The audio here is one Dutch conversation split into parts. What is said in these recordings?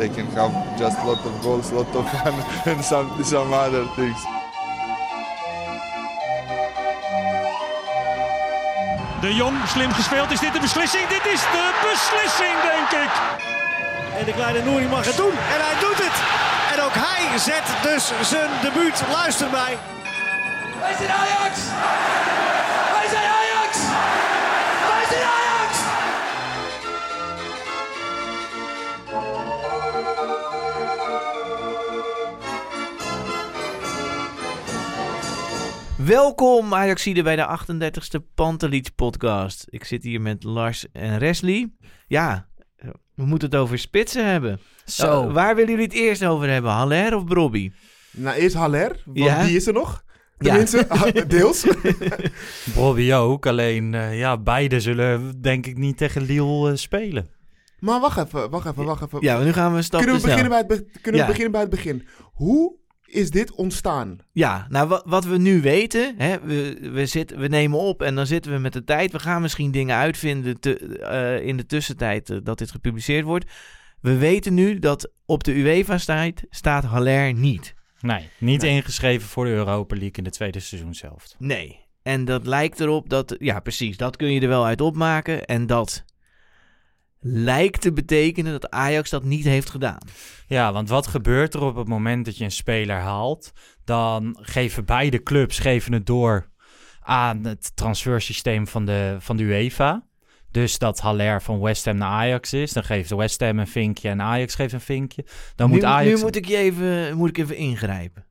They can have just lot of goals, lot of fun, and some some other things. De Jong, slim gespeeld. Is dit de beslissing? Dit is de beslissing, denk ik. En de kleine Nouri mag het doen. En hij doet het. En ook hij zet dus zijn debuut. Luister mij. Wij zijn Ajax! Welkom Ajaxide bij de 38e Pantelich podcast. Ik zit hier met Lars en Resli. Ja, we moeten het over spitsen hebben. Zo. Uh, waar willen jullie het eerst over hebben? Haller of Brobby? Nou, eerst Haller, want Ja. die is er nog. Tenminste, deels. Bobby ook, alleen uh, ja, beide zullen denk ik niet tegen Lille uh, spelen. Maar wacht even, wacht even, wacht even. Ja, maar nu gaan we een stap kunnen we, beginnen bij, het be- kunnen Ja. we beginnen bij het begin? Hoe is dit ontstaan? Ja, nou wat, wat we nu weten, hè, we, we, zitten, we nemen op en dan zitten we met de tijd. We gaan misschien dingen uitvinden te- eh, in de tussentijd eh, dat dit gepubliceerd wordt. We weten nu dat op de UEFA-site staat Haller niet. Nee, niet Nee. ingeschreven voor de Europa League in de tweede seizoen zelf. Nee. En dat lijkt erop dat, ja precies, dat kun je er wel uit opmaken. En dat lijkt te betekenen dat Ajax dat niet heeft gedaan. Ja, want wat gebeurt er op het moment dat je een speler haalt? Dan geven beide clubs geven het door aan het transfersysteem van de, van de UEFA. Dus dat Haller van West Ham naar Ajax is. Dan geeft West Ham een vinkje en Ajax geeft een vinkje. Dan nu, moet Ajax... nu moet ik je even, moet ik even ingrijpen.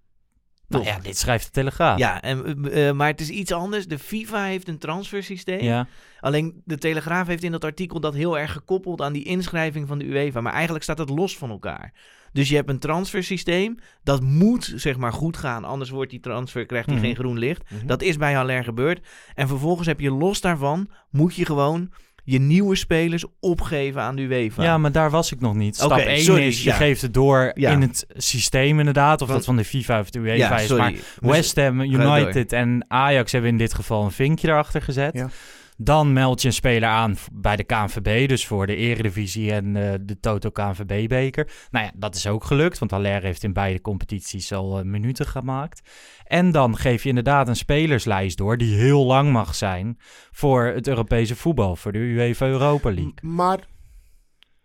Nou ja, dit schrijft de Telegraaf. Ja, en, eh, eh, maar het is iets anders. De FIFA heeft een transfersysteem. Ja. Alleen de Telegraaf heeft in dat artikel dat heel erg gekoppeld aan die inschrijving van de UEFA. Maar eigenlijk staat het los van elkaar. Dus je hebt een transfersysteem. Dat moet zeg maar goed gaan. Anders wordt die transfer, krijgt hij Mhm. geen groen licht. Mhm. Dat is bij Haller gebeurd. En vervolgens heb je los daarvan, moet je gewoon je nieuwe spelers opgeven aan de UEFA. Ja, maar daar was ik nog niet. Stap Oké, 1 sorry, is, je ja. geeft het door Ja. in het systeem inderdaad. Of Want- dat van de FIFA of de UEFA ja, is. Maar West Ham. United en Ajax hebben in dit geval een vinkje erachter gezet. Dan meld je een speler aan bij de KNVB, dus voor de Eredivisie en eh, de Toto KNVB-beker. Nou ja, dat is ook gelukt, want Haller heeft in beide competities al eh, minuten gemaakt. En dan geef je inderdaad een spelerslijst door die heel lang mag zijn voor het Europese voetbal, voor de UEFA Europa League. Maar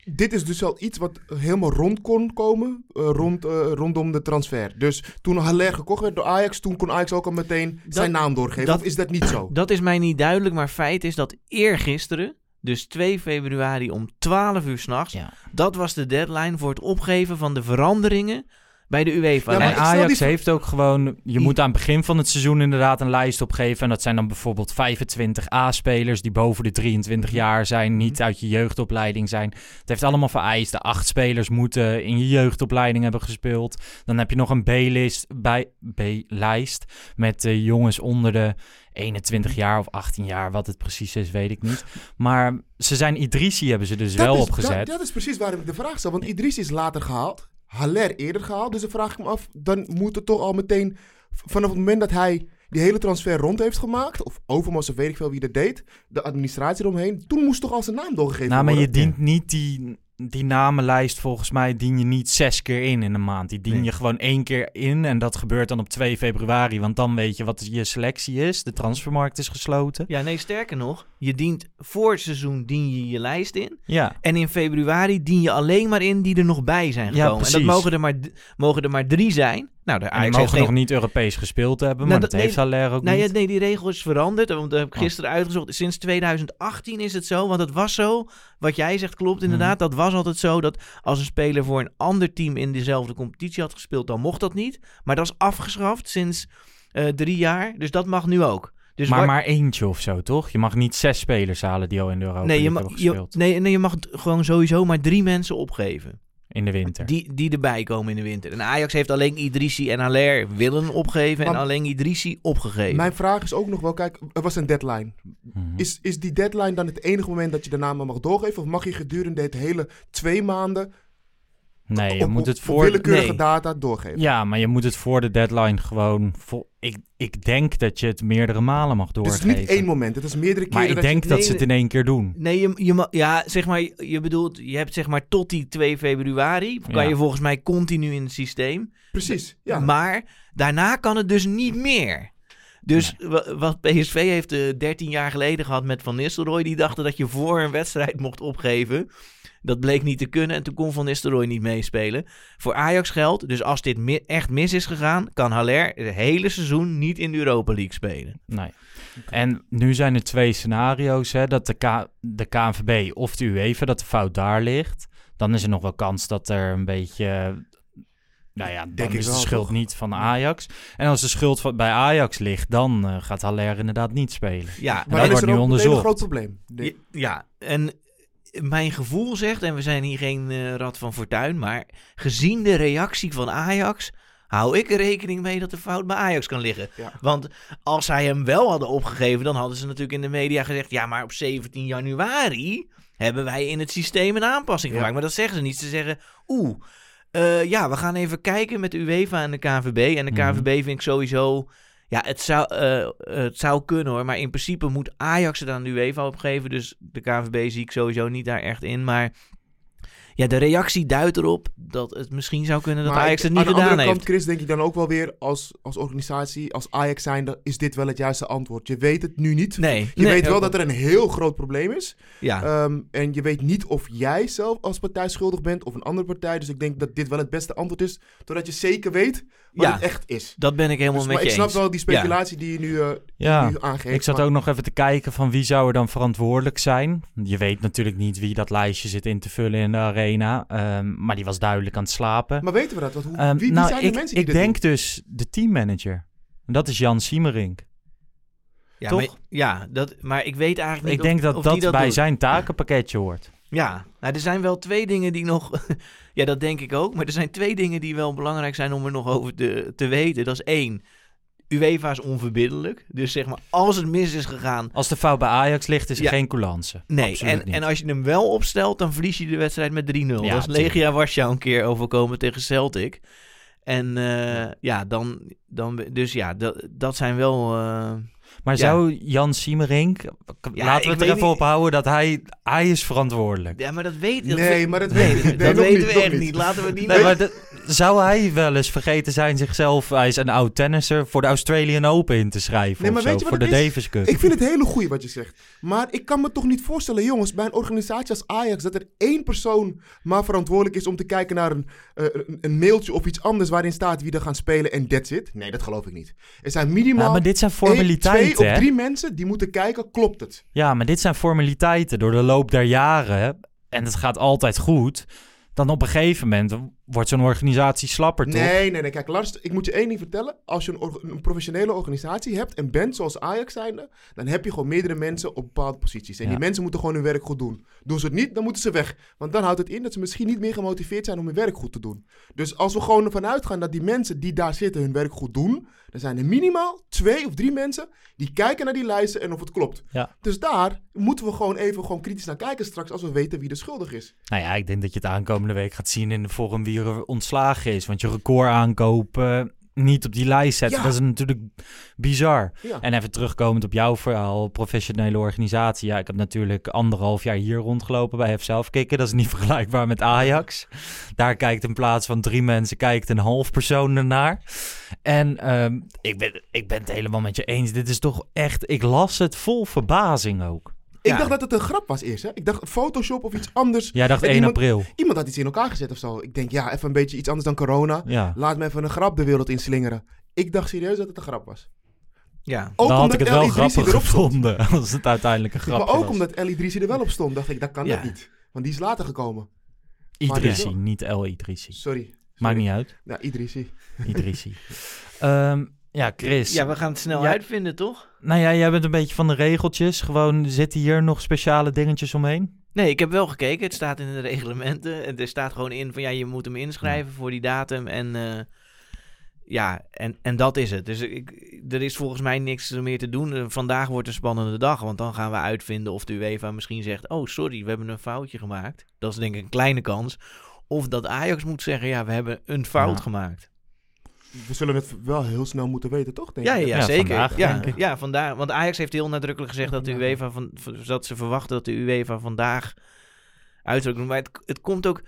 dit is dus al iets wat helemaal rond kon komen eh, rond, eh, rondom de transfer. Dus toen Haller gekocht werd door Ajax, toen kon Ajax ook al meteen zijn naam doorgeven. dat- of is dat niet zo? Dat is mij niet duidelijk, maar feit is dat eergisteren, dus 2 februari om 12 uur s'nachts, Ja. dat was de deadline voor het opgeven van de veranderingen bij de UEFA. Ja, en Ajax die heeft ook gewoon... Je moet aan het begin van het seizoen inderdaad een lijst opgeven. En dat zijn dan bijvoorbeeld 25 A-spelers die boven de 23 jaar zijn. Niet uit je jeugdopleiding zijn. Het heeft allemaal vereist. De acht spelers moeten in je jeugdopleiding hebben gespeeld. Dan heb je nog een B-list bij B-lijst met eh, jongens onder de 21 jaar of 18 jaar. Wat het precies is, weet ik niet. Maar ze zijn Idrissi hebben ze dus Dat wel is, opgezet. Dat, dat is precies waarom ik de vraag stel. Want Idris is later gehaald. Haller eerder gehaald. Dus dan vraag ik me af, dan moet het toch al meteen... Vanaf het moment dat hij die hele transfer rond heeft gemaakt... of Overmars of weet ik veel wie dat deed... de administratie eromheen... toen moest toch al zijn naam doorgegeven Nou, maar je worden? dient niet die, die namenlijst, volgens mij, dien je niet zes keer in in een maand. Die dien Nee. je gewoon één keer in. En dat gebeurt dan op 2 februari, want dan weet je wat je selectie is. De transfermarkt is gesloten. Ja, nee, sterker nog, je dient voor het seizoen dien je je lijst in. Ja, En in februari dien je alleen maar in die er nog bij zijn Ja, gekomen. en dat mogen er, maar, mogen er maar drie zijn. Nou, de Ajax mogen nog niet Europees gespeeld hebben, Nou, maar dat- dat, heeft nee, Haller ook Nou ja, niet. nee, die regel is veranderd. Want dat heb ik Oh. gisteren uitgezocht. Sinds 2018 is het zo. Want het was zo. Wat jij zegt klopt inderdaad. Mhm. Dat was altijd zo dat als een speler voor een ander team in dezelfde competitie had gespeeld, dan mocht dat niet. Maar dat is afgeschaft sinds eh, drie jaar. Dus dat mag nu ook. Dus maar maar eentje of zo, toch? Je mag niet zes spelers halen die al in de Europa nee, je League mag, hebben je, gespeeld. nee, nee, je mag gewoon sowieso maar drie mensen opgeven. In de winter. Die, die erbij komen in de winter. En Ajax heeft alleen Idrissi en Haller willen opgeven. en alleen Idrissi opgegeven. Mijn vraag is ook nog wel, kijk, er was een deadline. Mhm. Is, is die deadline dan het enige moment dat je de naam mag doorgeven? Of mag je gedurende het hele twee maanden Nee, je op, moet het voor... willekeurige nee. data doorgeven? Ja, maar je moet het voor de deadline gewoon... Vol... Ik, ik denk dat je het meerdere malen mag Dus het doorgeven. is niet één moment, het is meerdere keren maar ik dat je- denk dat nee, ze het in één keer doen. Nee, je, je ja, zeg maar, je bedoelt, je hebt zeg maar tot die 2 februari, kan Ja. je volgens mij continu in het systeem. Precies, ja. Maar daarna kan het dus niet meer. Dus wa- wat PSV heeft eh 13 jaar geleden gehad met Van Nistelrooy, die dachten dat je voor een wedstrijd mocht opgeven. Dat bleek niet te kunnen en toen kon Van Nistelrooy niet meespelen. Voor Ajax geldt, dus als dit mi- echt mis is gegaan, kan Haller het hele seizoen niet in de Europa League spelen. Nee. En nu zijn er twee scenario's, hè, dat de, K de KNVB of de UEFA, dat de fout daar ligt. Dan is er nog wel kans dat er een beetje... Nou ja, dan Denk is de schuld toch? niet van Ajax. En als de schuld van, bij Ajax ligt, dan eh, gaat Haller inderdaad niet spelen. Ja, dat maar dan is wordt er nu ook een onderzocht. groot probleem. De- Ja, en mijn gevoel zegt, en we zijn hier geen eh, rad van fortuin, maar gezien de reactie van Ajax, hou ik er rekening mee dat de fout bij Ajax kan liggen. Ja. Want als zij hem wel hadden opgegeven, dan hadden ze natuurlijk in de media gezegd, ja, maar op 17 januari hebben wij in het systeem een aanpassing Ja. gemaakt. Maar dat zeggen ze niet. Ze zeggen, oeh, eh, ja, we gaan even kijken met de UEFA en de KNVB. En de Mhm. KNVB vind ik sowieso... Ja, het zou, eh, het zou kunnen hoor. Maar in principe moet Ajax het aan de UEFA opgeven. Dus de KNVB zie ik sowieso niet daar echt in. Maar ja, de reactie duidt erop dat het misschien zou kunnen dat Maar Ajax het niet aan de gedaan andere heeft. kant, Chris, denk ik dan ook wel weer als, als organisatie, als Ajax zijnde, is dit wel het juiste antwoord. Je weet het nu niet. Nee. Je nee, weet wel dat er een heel groot probleem is. Ja, Ehm, en je weet niet of jij zelf als partij schuldig bent of een andere partij. Dus ik denk dat dit wel het beste antwoord is. Doordat je zeker weet wat Ja. het echt is. dat ben ik helemaal Dus, met maar je ik snap eens. wel die speculatie die je nu, eh, Ja, nu aangeeft. ik zat maar- ook nog even te kijken van wie zou er dan verantwoordelijk zijn. Je weet natuurlijk niet wie dat lijstje zit in te vullen in de arena. ehm, maar die was duidelijk aan het slapen. Maar weten we dat? Want hoe, Ehm, wie, wie nou, zijn ik, de mensen ik die dit denk dus de teammanager. En Dat is Jan Siemerink. ja, toch? Maar, ja, dat, maar ik weet eigenlijk Ik niet denk of, dat of dat, bij doet. zijn takenpakketje hoort. Ja, nou, er zijn wel twee dingen die nog. ja, dat denk ik ook. Maar er zijn twee dingen die wel belangrijk zijn om er nog over te, te weten. Dat is één. UEFA is onverbiddelijk. Dus zeg maar, als het mis is gegaan. Als de fout bij Ajax ligt, is er Ja. geen coulance. Nee, Absoluut en, niet. en als je hem wel opstelt, dan verlies je de wedstrijd met 3-0. Ja, dat is. Legia Warschau een keer overkomen tegen Celtic. En eh, ja, dan, dan. Dus ja, dat, dat zijn wel. eh, Maar Ja. zou Jan Siemerink... Ja, laten we het er even niet- op houden dat hij, hij is verantwoordelijk. ja, maar dat weet dat Nee, maar dat nee, weten we niet. Nee, dat nog weten niet, we nog echt niet. niet. Laten we het niet. Nee, maar zou hij wel eens vergeten zijn zichzelf... Hij is een oud tennisser voor de Australian Open in te schrijven Nee, of maar zo, weet je wat voor de is? Davis Cup. Ik vind het hele goeie wat je zegt. Maar ik kan me toch niet voorstellen, jongens, bij een organisatie als Ajax, dat er één persoon maar verantwoordelijk is om te kijken naar een, eh, een, mailtje of iets anders waarin staat wie er gaan spelen en that's it. Nee, dat geloof ik niet. Er zijn minimaal Ja, maar dit zijn één, twee formaliteiten, of hè? drie mensen die moeten kijken, klopt het? Ja, maar dit zijn formaliteiten door de loop der jaren. En het gaat altijd goed. Dan op een gegeven moment wordt zo'n organisatie slapper, toch? Nee, nee, nee. Kijk, Lars, ik moet je één ding vertellen. Als je een, professionele organisatie hebt en bent zoals Ajax zijnde, dan heb je gewoon meerdere mensen op bepaalde posities. En Ja. die mensen moeten gewoon hun werk goed doen. Doen ze het niet, dan moeten ze weg. Want dan houdt het in dat ze misschien niet meer gemotiveerd zijn om hun werk goed te doen. Dus als we gewoon ervan uitgaan dat die mensen die daar zitten hun werk goed doen, dan zijn er minimaal twee of drie mensen die kijken naar die lijsten en of het klopt. Ja. Dus daar moeten we gewoon even gewoon kritisch naar kijken straks als we weten wie er schuldig is. Nou ja, ik denk dat je het aankomende week gaat zien in de vorm wie ontslagen is. Want je record aankopen niet op die lijst zetten, Ja. dat is natuurlijk bizar. Ja. En even terugkomend op jouw verhaal, professionele organisatie. Ja, ik heb natuurlijk anderhalf jaar hier rondgelopen bij zelf kicken. Dat is niet vergelijkbaar met Ajax. Daar kijkt in plaats van drie mensen, kijkt een half persoon ernaar. En ehm, ik, ben, ik ben het helemaal met je eens. Dit is toch echt, ik las het vol verbazing ook. Ik Ja. dacht dat het een grap was eerst. Hè? Ik dacht Photoshop of iets anders. Jij dacht En 1 iemand- april. Iemand had iets in elkaar gezet of zo. Ik denk, ja, even een beetje iets anders dan corona. Ja. Laat me even een grap de wereld inslingeren. Ik dacht serieus dat het een grap was. Ja. Ook Dan had omdat ik het wel grappig erop stond. gevonden als het uiteindelijk een grap Maar ook was. omdat El er wel op stond, dacht ik, dat kan Ja. dat niet. Want die is later gekomen. Idrissi, Maar- niet El Idrissi. Sorry. Maakt Sorry. niet uit. Ja, Idrissi. Idrissi. Ehm, Ja, Chris. Ja, we gaan het snel Ja. uitvinden, toch? Nou ja, jij bent een beetje van de regeltjes. Gewoon, zitten hier nog speciale dingetjes omheen? Nee, ik heb wel gekeken. Het staat in de reglementen. En Er staat gewoon in van ja, je moet hem inschrijven voor die datum. En eh, ja, en, en dat is het. Dus ik, er is volgens mij niks meer te doen. Eh, Vandaag wordt een spannende dag. Want dan gaan we uitvinden of de UEFA misschien zegt... Oh, sorry, we hebben een foutje gemaakt. Dat is denk ik een kleine kans. Of dat Ajax moet zeggen... Ja, we hebben een fout Ja. gemaakt. We zullen het wel heel snel moeten weten, toch? Denk Ja, ik? ja, Ja, zeker. vandaag, ja, denk ik. ja, vandaag. Want Ajax heeft heel nadrukkelijk gezegd dat de. UEFA van, dat ze verwachten dat de UEFA vandaag uit zou doen. Maar het, het komt ook,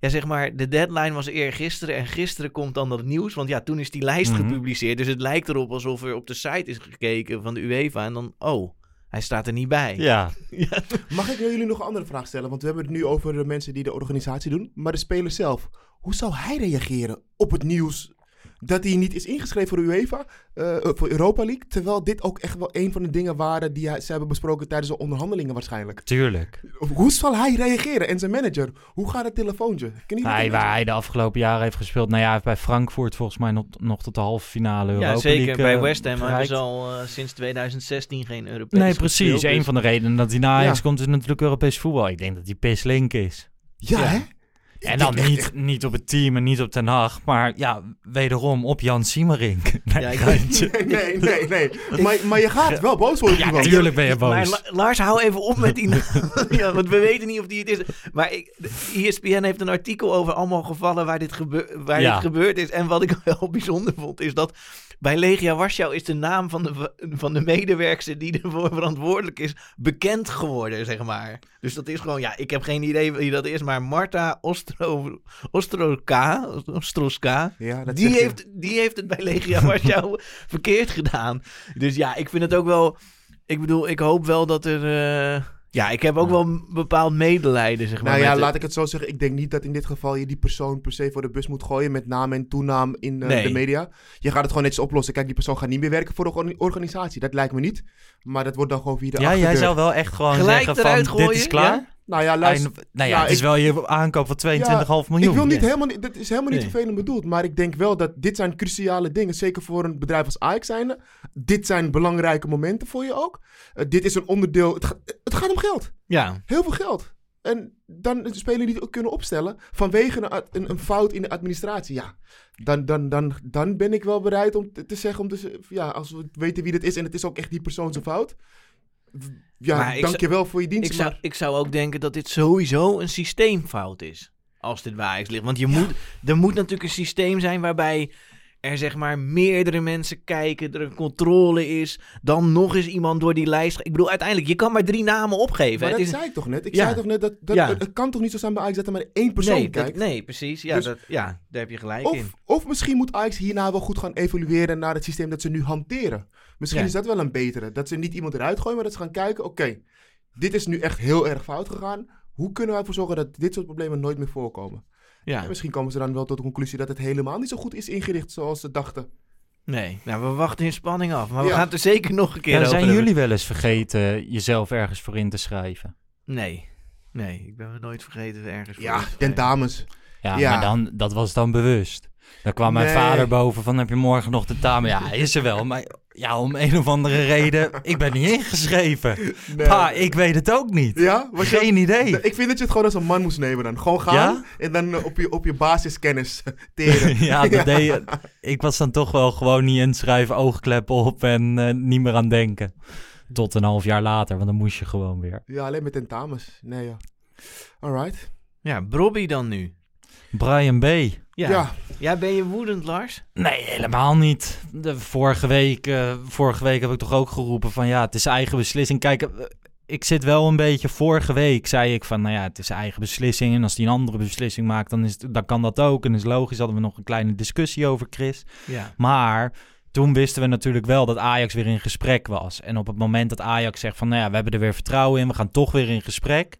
ja, zeg maar, de deadline was eergisteren en gisteren komt dan dat nieuws. Want ja, toen is die lijst Mhm. gepubliceerd. Dus het lijkt erop alsof er op de site is gekeken van de UEFA en dan, oh, hij staat er niet bij. Ja. Mag ik jullie nog een andere vraag stellen? Want we hebben het nu over de mensen die de organisatie doen. Maar de speler zelf, hoe zou hij reageren op het nieuws dat hij niet is ingeschreven voor de UEFA, eh, voor Europa League? Terwijl dit ook echt wel een van de dingen waren die hij- ze hebben besproken tijdens de onderhandelingen waarschijnlijk. Tuurlijk. Hoe zal hij reageren en zijn manager? Hoe gaat het telefoontje? Dat Hij, waar hij de afgelopen jaren heeft gespeeld. Nou ja, hij heeft bij Frankfurt volgens mij nog, nog tot de halve finale Europa Ja, zeker. League, Bij eh, West Ham hebben ze al eh, sinds 2016 geen Europees Nee, precies. gespeeld, dus- Een van de redenen dat hij naar Ajax Ja. komt is natuurlijk Europees voetbal. Ik denk dat hij pislink is. Ja, Ja. hè? En dan niet, niet op het team en niet op Ten Hag, maar ja, wederom op Jan Siemerink. Nee, Ja, ik-. Nee, nee, nee. Maar, maar je gaat wel boos worden. Ja, natuurlijk ben je Maar boos. La- Lars, hou even op met die naam. ja, want we weten niet of die het is. Maar ik, ESPN heeft een artikel over allemaal gevallen waar dit, gebeur, waar Ja. dit gebeurd is. En wat ik wel bijzonder vond, is dat bij Legia Warschau is de naam van de, van de medewerkster die ervoor verantwoordelijk is bekend geworden, zeg maar. Dus dat is gewoon, ja, ik heb geen idee wie dat is, maar Marta Ostro, Ostroka, Ostroska, Ja, dat die je. heeft, die heeft het bij Legia Warschau verkeerd gedaan. Dus ja, ik vind het ook wel. Ik bedoel, ik hoop wel dat er. eh, ja, ik heb ook Ja. wel een bepaald medelijden, zeg maar. Nou ja, met laat ik het zo zeggen. Ik denk niet dat in dit geval je die persoon per se voor de bus moet gooien met naam en toenaam in eh, Nee. de media. Je gaat het gewoon netjes oplossen. Kijk, die persoon gaat niet meer werken voor de orga- organisatie. Dat lijkt me niet. Maar dat wordt dan gewoon via de Ja, jij zou wel echt gewoon Gelijk zeggen eruit van, dit is klaar. ja? Nou ja, luister. Nou ja, Ja, het is ik- wel je aankoop van 22,5 miljoen. Ik wil niet Ja. helemaal dat is helemaal niet Nee. vervelend bedoeld. Maar ik denk wel dat dit zijn cruciale dingen. Zeker voor een bedrijf als Ajax zijnde. Dit zijn belangrijke momenten voor je ook. Eh, dit is een onderdeel. Het, ga- het gaat om geld. Ja, Heel veel geld. En dan een speler niet kunnen opstellen vanwege een, een, een fout in de administratie. Ja, dan, dan, dan, dan ben ik wel bereid om te, te zeggen, om te, ja, als we weten wie dat is en het is ook echt die persoon zijn fout. Ja, Maar ik dank je wel voor je dienst. ik zou, maar- ik zou ook denken dat dit sowieso een systeemfout is. Als dit Ajax ligt. Want je moet, er moet natuurlijk een systeem zijn waarbij er zeg maar meerdere mensen kijken, er een controle is, dan nog eens iemand door die lijst. Ik bedoel, uiteindelijk, je kan maar drie namen opgeven. Maar dat is- zei ik toch net? Ik Ja. zei toch net dat, dat Ja. het, kan toch niet zo zijn bij Ajax dat er maar één persoon nee, dat- kijkt? nee, precies. Ja, Dus- dat, ja, daar heb je gelijk in. Of, of misschien moet Ajax hierna wel goed gaan evalueren naar het systeem dat ze nu hanteren. Misschien Ja. is dat wel een betere. Dat ze niet iemand eruit gooien, maar dat ze gaan kijken, oké, dit is nu echt heel erg fout gegaan. Hoe kunnen wij ervoor zorgen dat dit soort problemen nooit meer voorkomen? Ja. En misschien komen ze dan wel tot de conclusie dat het helemaal niet zo goed is ingericht zoals ze dachten. Nee, nou, we wachten in spanning af. Maar we gaan het er zeker nog een keer Ja, over zijn hebben. jullie wel eens vergeten jezelf ergens voor in te schrijven? Nee. Nee, ik ben me nooit vergeten ergens voor Ja, in te ten schrijven. dames. Ja, Ja. maar dan, dat was dan bewust. Dan kwam mijn Nee. vader boven van, heb je morgen nog de taal? Ja, hij is er wel, maar ja, om een of andere reden, ik ben niet ingeschreven. Nee. Pa, ik weet het ook niet. Ja? Was Geen idee. Ik vind dat je het gewoon als een man moest nemen dan. Gewoon gaan Ja? en dan op je, op je basiskennis teren. ja, dat deed je. Ik was dan toch wel gewoon niet inschrijven, oogkleppen op en eh, niet meer aan denken. Tot een half jaar later, want dan moest je gewoon weer. Ja, alleen met tentamens. Nee, ja. Alright. Ja, Brobby dan nu. Brian B. Ja. Ja. ja. ben je woedend, Lars? Nee, helemaal niet. De vorige, week, eh, vorige week heb ik toch ook geroepen van ja, het is eigen beslissing. Kijk, eh, ik zit wel een beetje... Vorige week zei ik van nou ja, het is eigen beslissing. En als hij een andere beslissing maakt, dan, is het, dan kan dat ook. En is logisch, hadden we nog een kleine discussie over Chris. Ja. Maar toen wisten we natuurlijk wel dat Ajax weer in gesprek was. En op het moment dat Ajax zegt van nou ja, we hebben er weer vertrouwen in. We gaan toch weer in gesprek.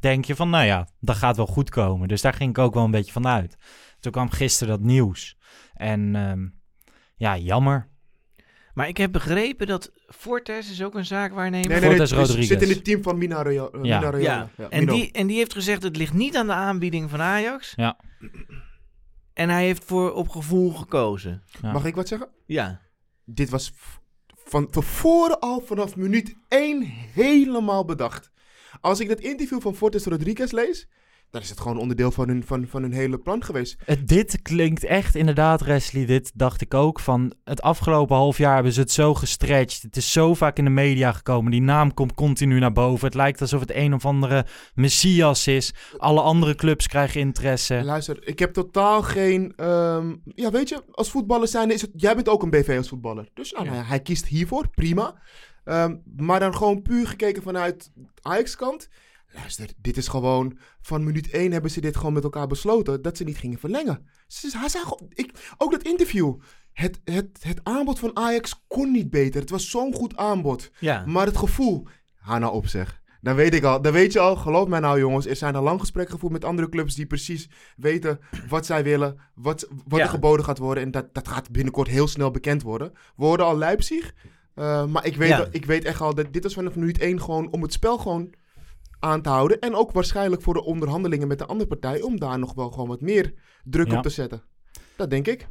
Denk je van nou ja, dat gaat wel goed komen. Dus daar ging ik ook wel een beetje van uit. Toen kwam gisteren dat nieuws. En ehm, ja, jammer. Maar ik heb begrepen dat Fortes is ook een zaakwaarnemer. Nee, nee, nee, Fortes Rodriguez. zit in het team van Mina Royal. eh, Ja. Mina Royal. Ja, Ja, en, Mino. die, en die heeft gezegd het ligt niet aan de aanbieding van Ajax. Ja. En hij heeft voor op gevoel gekozen. Ja. Mag ik wat zeggen? Ja. dit was van tevoren al vanaf minuut 1 helemaal bedacht. Als ik dat interview van Fortes Rodriguez lees, dan is het gewoon onderdeel van hun, van, van hun hele plan geweest. Het, dit klinkt echt inderdaad, Wesley. Dit dacht ik ook. Van het afgelopen half jaar hebben ze het zo gestretched. Het is zo vaak in de media gekomen. Die naam komt continu naar boven. Het lijkt alsof het een of andere messias is. Alle andere clubs krijgen interesse. Luister, ik heb totaal geen. ehm, ja, weet je, als voetballer zijn is het. Jij bent ook een BV als voetballer. Dus nou, nou ja, hij kiest hiervoor, prima. Ehm, maar dan gewoon puur gekeken vanuit Ajax-kant. Luister, dit is gewoon. Van minuut 1 hebben ze dit gewoon met elkaar besloten. Dat ze niet gingen verlengen. Ze, hij zei gewoon. Ik, ook dat interview. Het, het, het aanbod van Ajax kon niet beter. Het was zo'n goed aanbod. Ja. Maar het gevoel. Ga nou op zeg. Dan weet ik al. Dan weet je al. Geloof mij nou jongens. Er zijn al lang gesprekken gevoerd met andere clubs. Die precies weten wat zij willen. Wat, wat Ja. er geboden gaat worden. En dat, dat gaat binnenkort heel snel bekend worden. We hoorden al Leipzig. Eh, maar ik weet, Ja. ik weet echt al dat dit was vanaf minuut 1 gewoon om het spel gewoon aan te houden. En ook waarschijnlijk voor de onderhandelingen met de andere partij. Om daar nog wel gewoon wat meer druk Ja. op te zetten. Dat denk ik.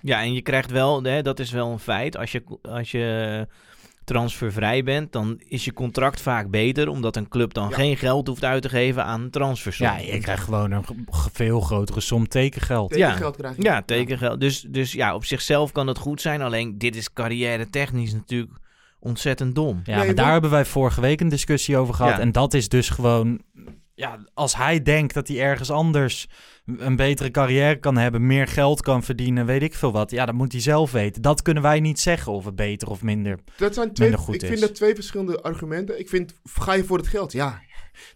Ja, en je krijgt wel, hè, dat is wel een feit. Als je, als je transfervrij bent, dan is je contract vaak beter, omdat een club dan Ja. geen geld hoeft uit te geven aan een transfersom. Ja, je krijgt gewoon een veel grotere som tekengeld. Tekengeld krijg je. Ja, tekengeld. Dus, dus ja, op zichzelf kan het goed zijn. Alleen dit is carrière technisch natuurlijk ontzettend dom. Ja, Nee, maar daar wel- hebben wij vorige week een discussie over gehad. Ja. En dat is dus gewoon... Ja, als hij denkt dat hij ergens anders een betere carrière kan hebben, meer geld kan verdienen, weet ik veel wat. Ja, dat moet hij zelf weten. Dat kunnen wij niet zeggen of het beter of minder. Dat zijn twee, minder goed ik is. vind dat twee verschillende argumenten. Ik vind, ga je voor het geld? Ja.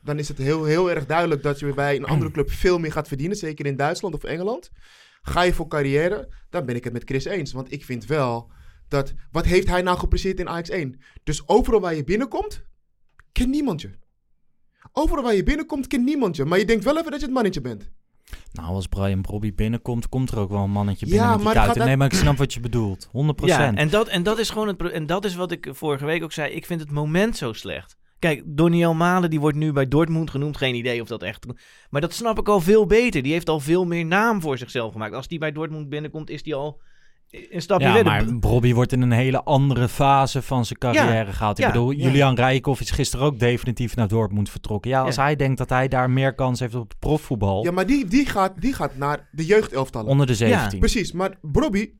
Dan is het heel, heel erg duidelijk dat je bij een andere club veel meer gaat verdienen. Zeker in Duitsland of Engeland. Ga je voor carrière? Dan ben ik het met Chris eens. Want ik vind wel dat... Wat heeft hij nou gepresteerd in Ajax 1? Dus overal waar je binnenkomt, kent niemand je. Overal waar je binnenkomt, kent niemand je. Maar je denkt wel even dat je het mannetje bent. Nou, als Brian Brobby binnenkomt, komt er ook wel een mannetje Ja, binnen met die maar gaat Nee, maar ik snap wat je bedoelt. 100%. Ja, en dat, en dat is gewoon het. En dat is wat ik vorige week ook zei. Ik vind het moment zo slecht. Kijk, Doniel Malen, die wordt nu bij Dortmund genoemd. Geen idee of dat echt. Maar dat snap ik al veel beter. Die heeft al veel meer naam voor zichzelf gemaakt. Als die bij Dortmund binnenkomt, is die al een stapje Ja, verder. maar Brobby wordt in een hele andere fase van zijn carrière Ja, gehaald. Ik ja, bedoel, ja. Julian Rijkoff is gisteren ook definitief naar Dortmund vertrokken. Ja, als Ja. hij denkt dat hij daar meer kans heeft op het profvoetbal, Ja, maar die, die, gaat, die gaat naar de jeugdelftallen. onder de 17. Precies, maar Brobby...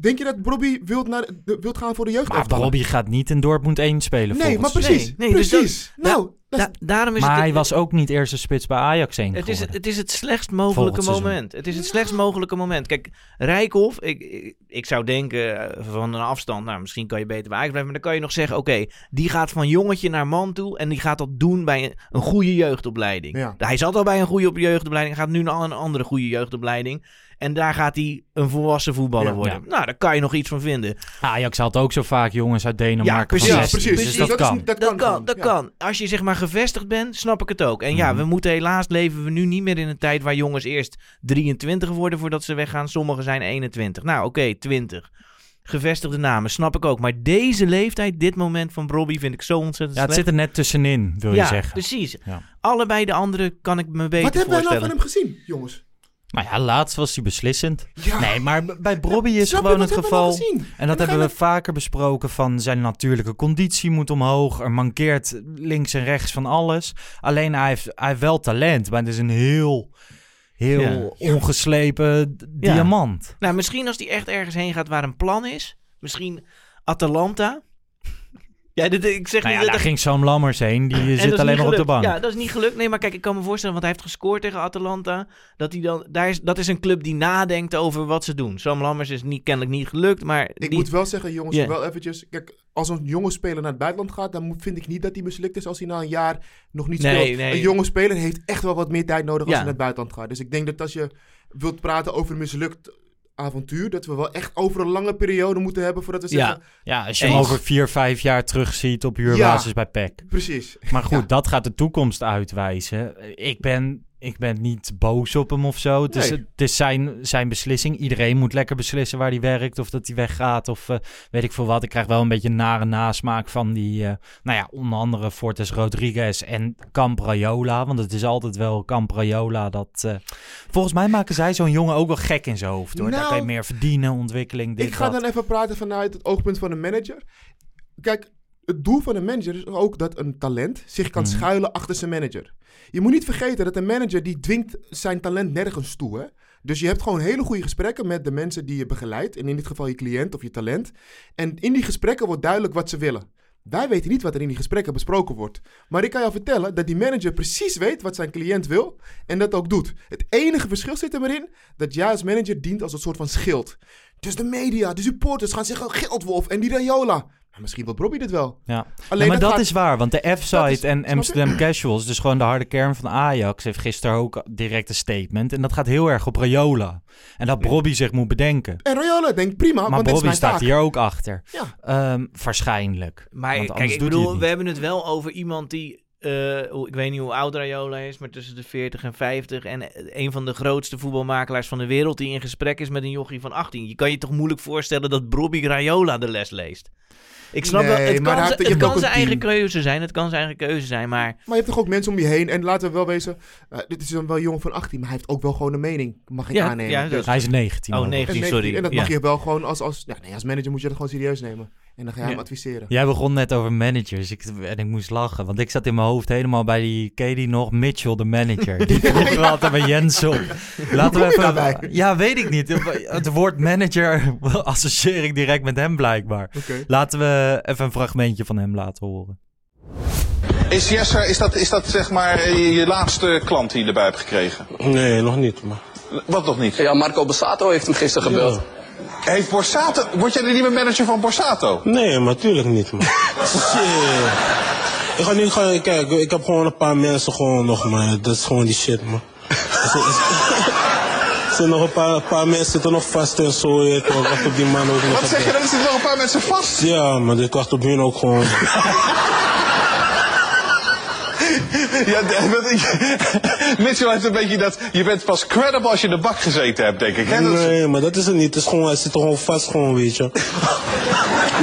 Denk je dat Brobby wilt, naar, wilt gaan voor de Maar jeugdelftallen? Brobby gaat niet in Dortmund 1 spelen Nee, volgens maar precies. Nee, nee, dus precies. dat- nou, is- Da- daarom is Maar het, hij was ook niet eerste spits bij Ajax 1 Het is, het is het slechtst mogelijke Volgend seizoen. moment. Het is het slechtst mogelijke moment. Kijk, Rijkoff, ik, ik, ik zou denken eh, van een afstand, nou misschien kan je beter bij Ajax blijven, maar dan kan je nog zeggen, oké, die gaat van jongetje naar man toe en die gaat dat doen bij een, een goede jeugdopleiding. Ja. Hij zat al bij een goede op- jeugdopleiding, gaat nu naar een andere goede jeugdopleiding. En daar gaat hij een volwassen voetballer Ja. worden. Nou, daar kan je nog iets van vinden. Ajax had ook zo vaak jongens uit Denemarken Ja, precies. van ja, 16, precies. Dus precies. dat, kan. dat Dat kan. dat ja. kan. Als je zeg maar gevestigd bent, snap ik het ook. En ja, Mhm. we moeten helaas leven we nu niet meer in een tijd waar jongens eerst 23 worden voordat ze weggaan. Sommigen zijn 21. Nou, oké, 20. Gevestigde namen, snap ik ook. Maar deze leeftijd, dit moment van Robbie vind ik zo ontzettend Ja, het slecht. zit er net tussenin, wil ja, je zeggen. precies. Ja. Allebei de anderen kan ik me beter Wat hebben wij nou voorstellen. van hem gezien, jongens? Maar ja, laatst was hij beslissend. Ja. Nee, maar bij Brobby is Snap gewoon het nou geval... En dat hebben we vaker besproken van zijn natuurlijke conditie moet omhoog. Er mankeert links en rechts van alles. Alleen hij heeft, hij heeft wel talent, maar het is een heel, heel ongeslepen Ja. diamant. Nou, misschien als hij echt ergens heen gaat waar een plan is. Misschien Atalanta. Ja, dit, ik zeg Nou ja, niet daar dat ging Sam Lammers heen. Die zit alleen maar op de bank. Ja, dat is niet gelukt. Nee, maar kijk, ik kan me voorstellen, want hij heeft gescoord tegen Atalanta. Dat, hij dan, daar is, dat is een club die nadenkt over wat ze doen. Sam Lammers is niet, kennelijk niet gelukt, maar... Ik die, moet wel zeggen, jongens, wel eventjes... Kijk, als een jonge speler naar het buitenland gaat... dan vind ik niet dat hij mislukt is als hij na een jaar nog niet Nee, speelt. nee. Een jonge speler heeft echt wel wat meer tijd nodig als Ja. hij naar het buitenland gaat. Dus ik denk dat als je wilt praten over mislukt avontuur... dat we wel echt over een lange periode moeten hebben voordat we Ja. zeggen... Ja, als je hem over vier, vijf jaar terugziet op huurbasis bij PEC. Precies. Maar goed, Ja. dat gaat de toekomst uitwijzen. Ik ben ik ben niet boos op hem of zo. Het is, Nee. het is zijn, zijn beslissing. Iedereen moet lekker beslissen waar hij werkt of dat hij weggaat of eh, weet ik veel wat. Ik krijg wel een beetje een nare nasmaak van die, eh, nou ja, onder andere Fortes Rodriguez en Campraiola. Want het is altijd wel Campraiola dat... eh, volgens mij maken zij zo'n jongen ook wel gek in zijn hoofd hoor. Daar Nou, kan je meer verdienen, ontwikkeling, dit, Ik ga dat. dan even praten vanuit het oogpunt van een manager. Kijk, het doel van een manager is ook dat een talent zich kan Mhm. schuilen achter zijn manager. Je moet niet vergeten dat een manager die dwingt zijn talent nergens toe. Hè? Dus je hebt gewoon hele goede gesprekken met de mensen die je begeleidt. En in dit geval je cliënt of je talent. En in die gesprekken wordt duidelijk wat ze willen. Wij weten niet wat er in die gesprekken besproken wordt. Maar ik kan jou vertellen dat die manager precies weet wat zijn cliënt wil en dat ook doet. Het enige verschil zit er maar in dat jij als manager dient als een soort van schild. Dus de media, de supporters gaan zeggen Geldwolf en die Rayola. Maar misschien wil Robbie dit wel. Ja. Alleen Ja, maar dat gaat- is waar, want de F-site en? Amsterdam Casuals, dus gewoon de harde kern van Ajax, heeft gisteren ook direct een statement. En dat gaat heel erg op Rayola. En dat Bobby zich moet bedenken. En Rayola denkt prima, maar want dit is staat taak. hier ook achter. Ja. Ehm, waarschijnlijk. Maar Want kijk, ik bedoel, we hebben het wel over iemand die... eh, hoe- ik weet niet hoe oud Raiola is, maar tussen de 40 en 50. En een van de grootste voetbalmakelaars van de wereld die in gesprek is met een jochie van 18. Je kan je toch moeilijk voorstellen dat Bobby Raiola de les leest? Ik snap wel, het maar kan, het kan zijn eigen keuze zijn. Het kan zijn eigen keuze zijn, maar... Maar je hebt toch ook mensen om je heen. En laten we wel wezen, eh, dit is dan wel een jongen van 18, maar hij heeft ook wel gewoon een mening. Mag ik Ja, aannemen. ja, Dus- Hij is 19. Oh, hoor. 19. en, sorry, En dat ja. mag je wel gewoon als, als, ja, nee, als manager moet je dat gewoon serieus nemen. En dan ga je hem adviseren. Jij begon net over managers ik, en ik moest lachen. Want ik zat in mijn hoofd helemaal bij die, die nog? Mitchell, de manager. Die vroegen we altijd bij Jens op. Laten we even... daarbij? Ja, weet ik niet. Het woord manager associeer ik direct met hem blijkbaar. Laten we even een fragmentje van hem laten horen. Is Jesser, is dat, is dat zeg maar eh, je laatste klant die je erbij hebt gekregen? Nee, nog niet. Maar... Wat nog niet? Ja, Marco Bassato heeft hem gisteren gebeld. Heeft Borsato, word jij de nieuwe manager van Borsato? Nee, maar tuurlijk niet, man. Shit. Ik ga nu gaan kijken. Ik heb gewoon een paar mensen gewoon nog, maar dat is gewoon die shit, man. Er zijn nog een paar, paar mensen zitten nog vast en zo. Ik wacht op die man ook nog. Wat zeg je dan? Er zitten nog een paar mensen vast. Ja, maar ik wacht op hun ook gewoon. Ja, dat, Mitchell heeft een beetje dat. Je bent pas credible als je in de bak gezeten hebt, denk ik. Hè? Dat is- Nee, maar dat is het niet. Het is gewoon, hij zit er gewoon vast, gewoon, weet je.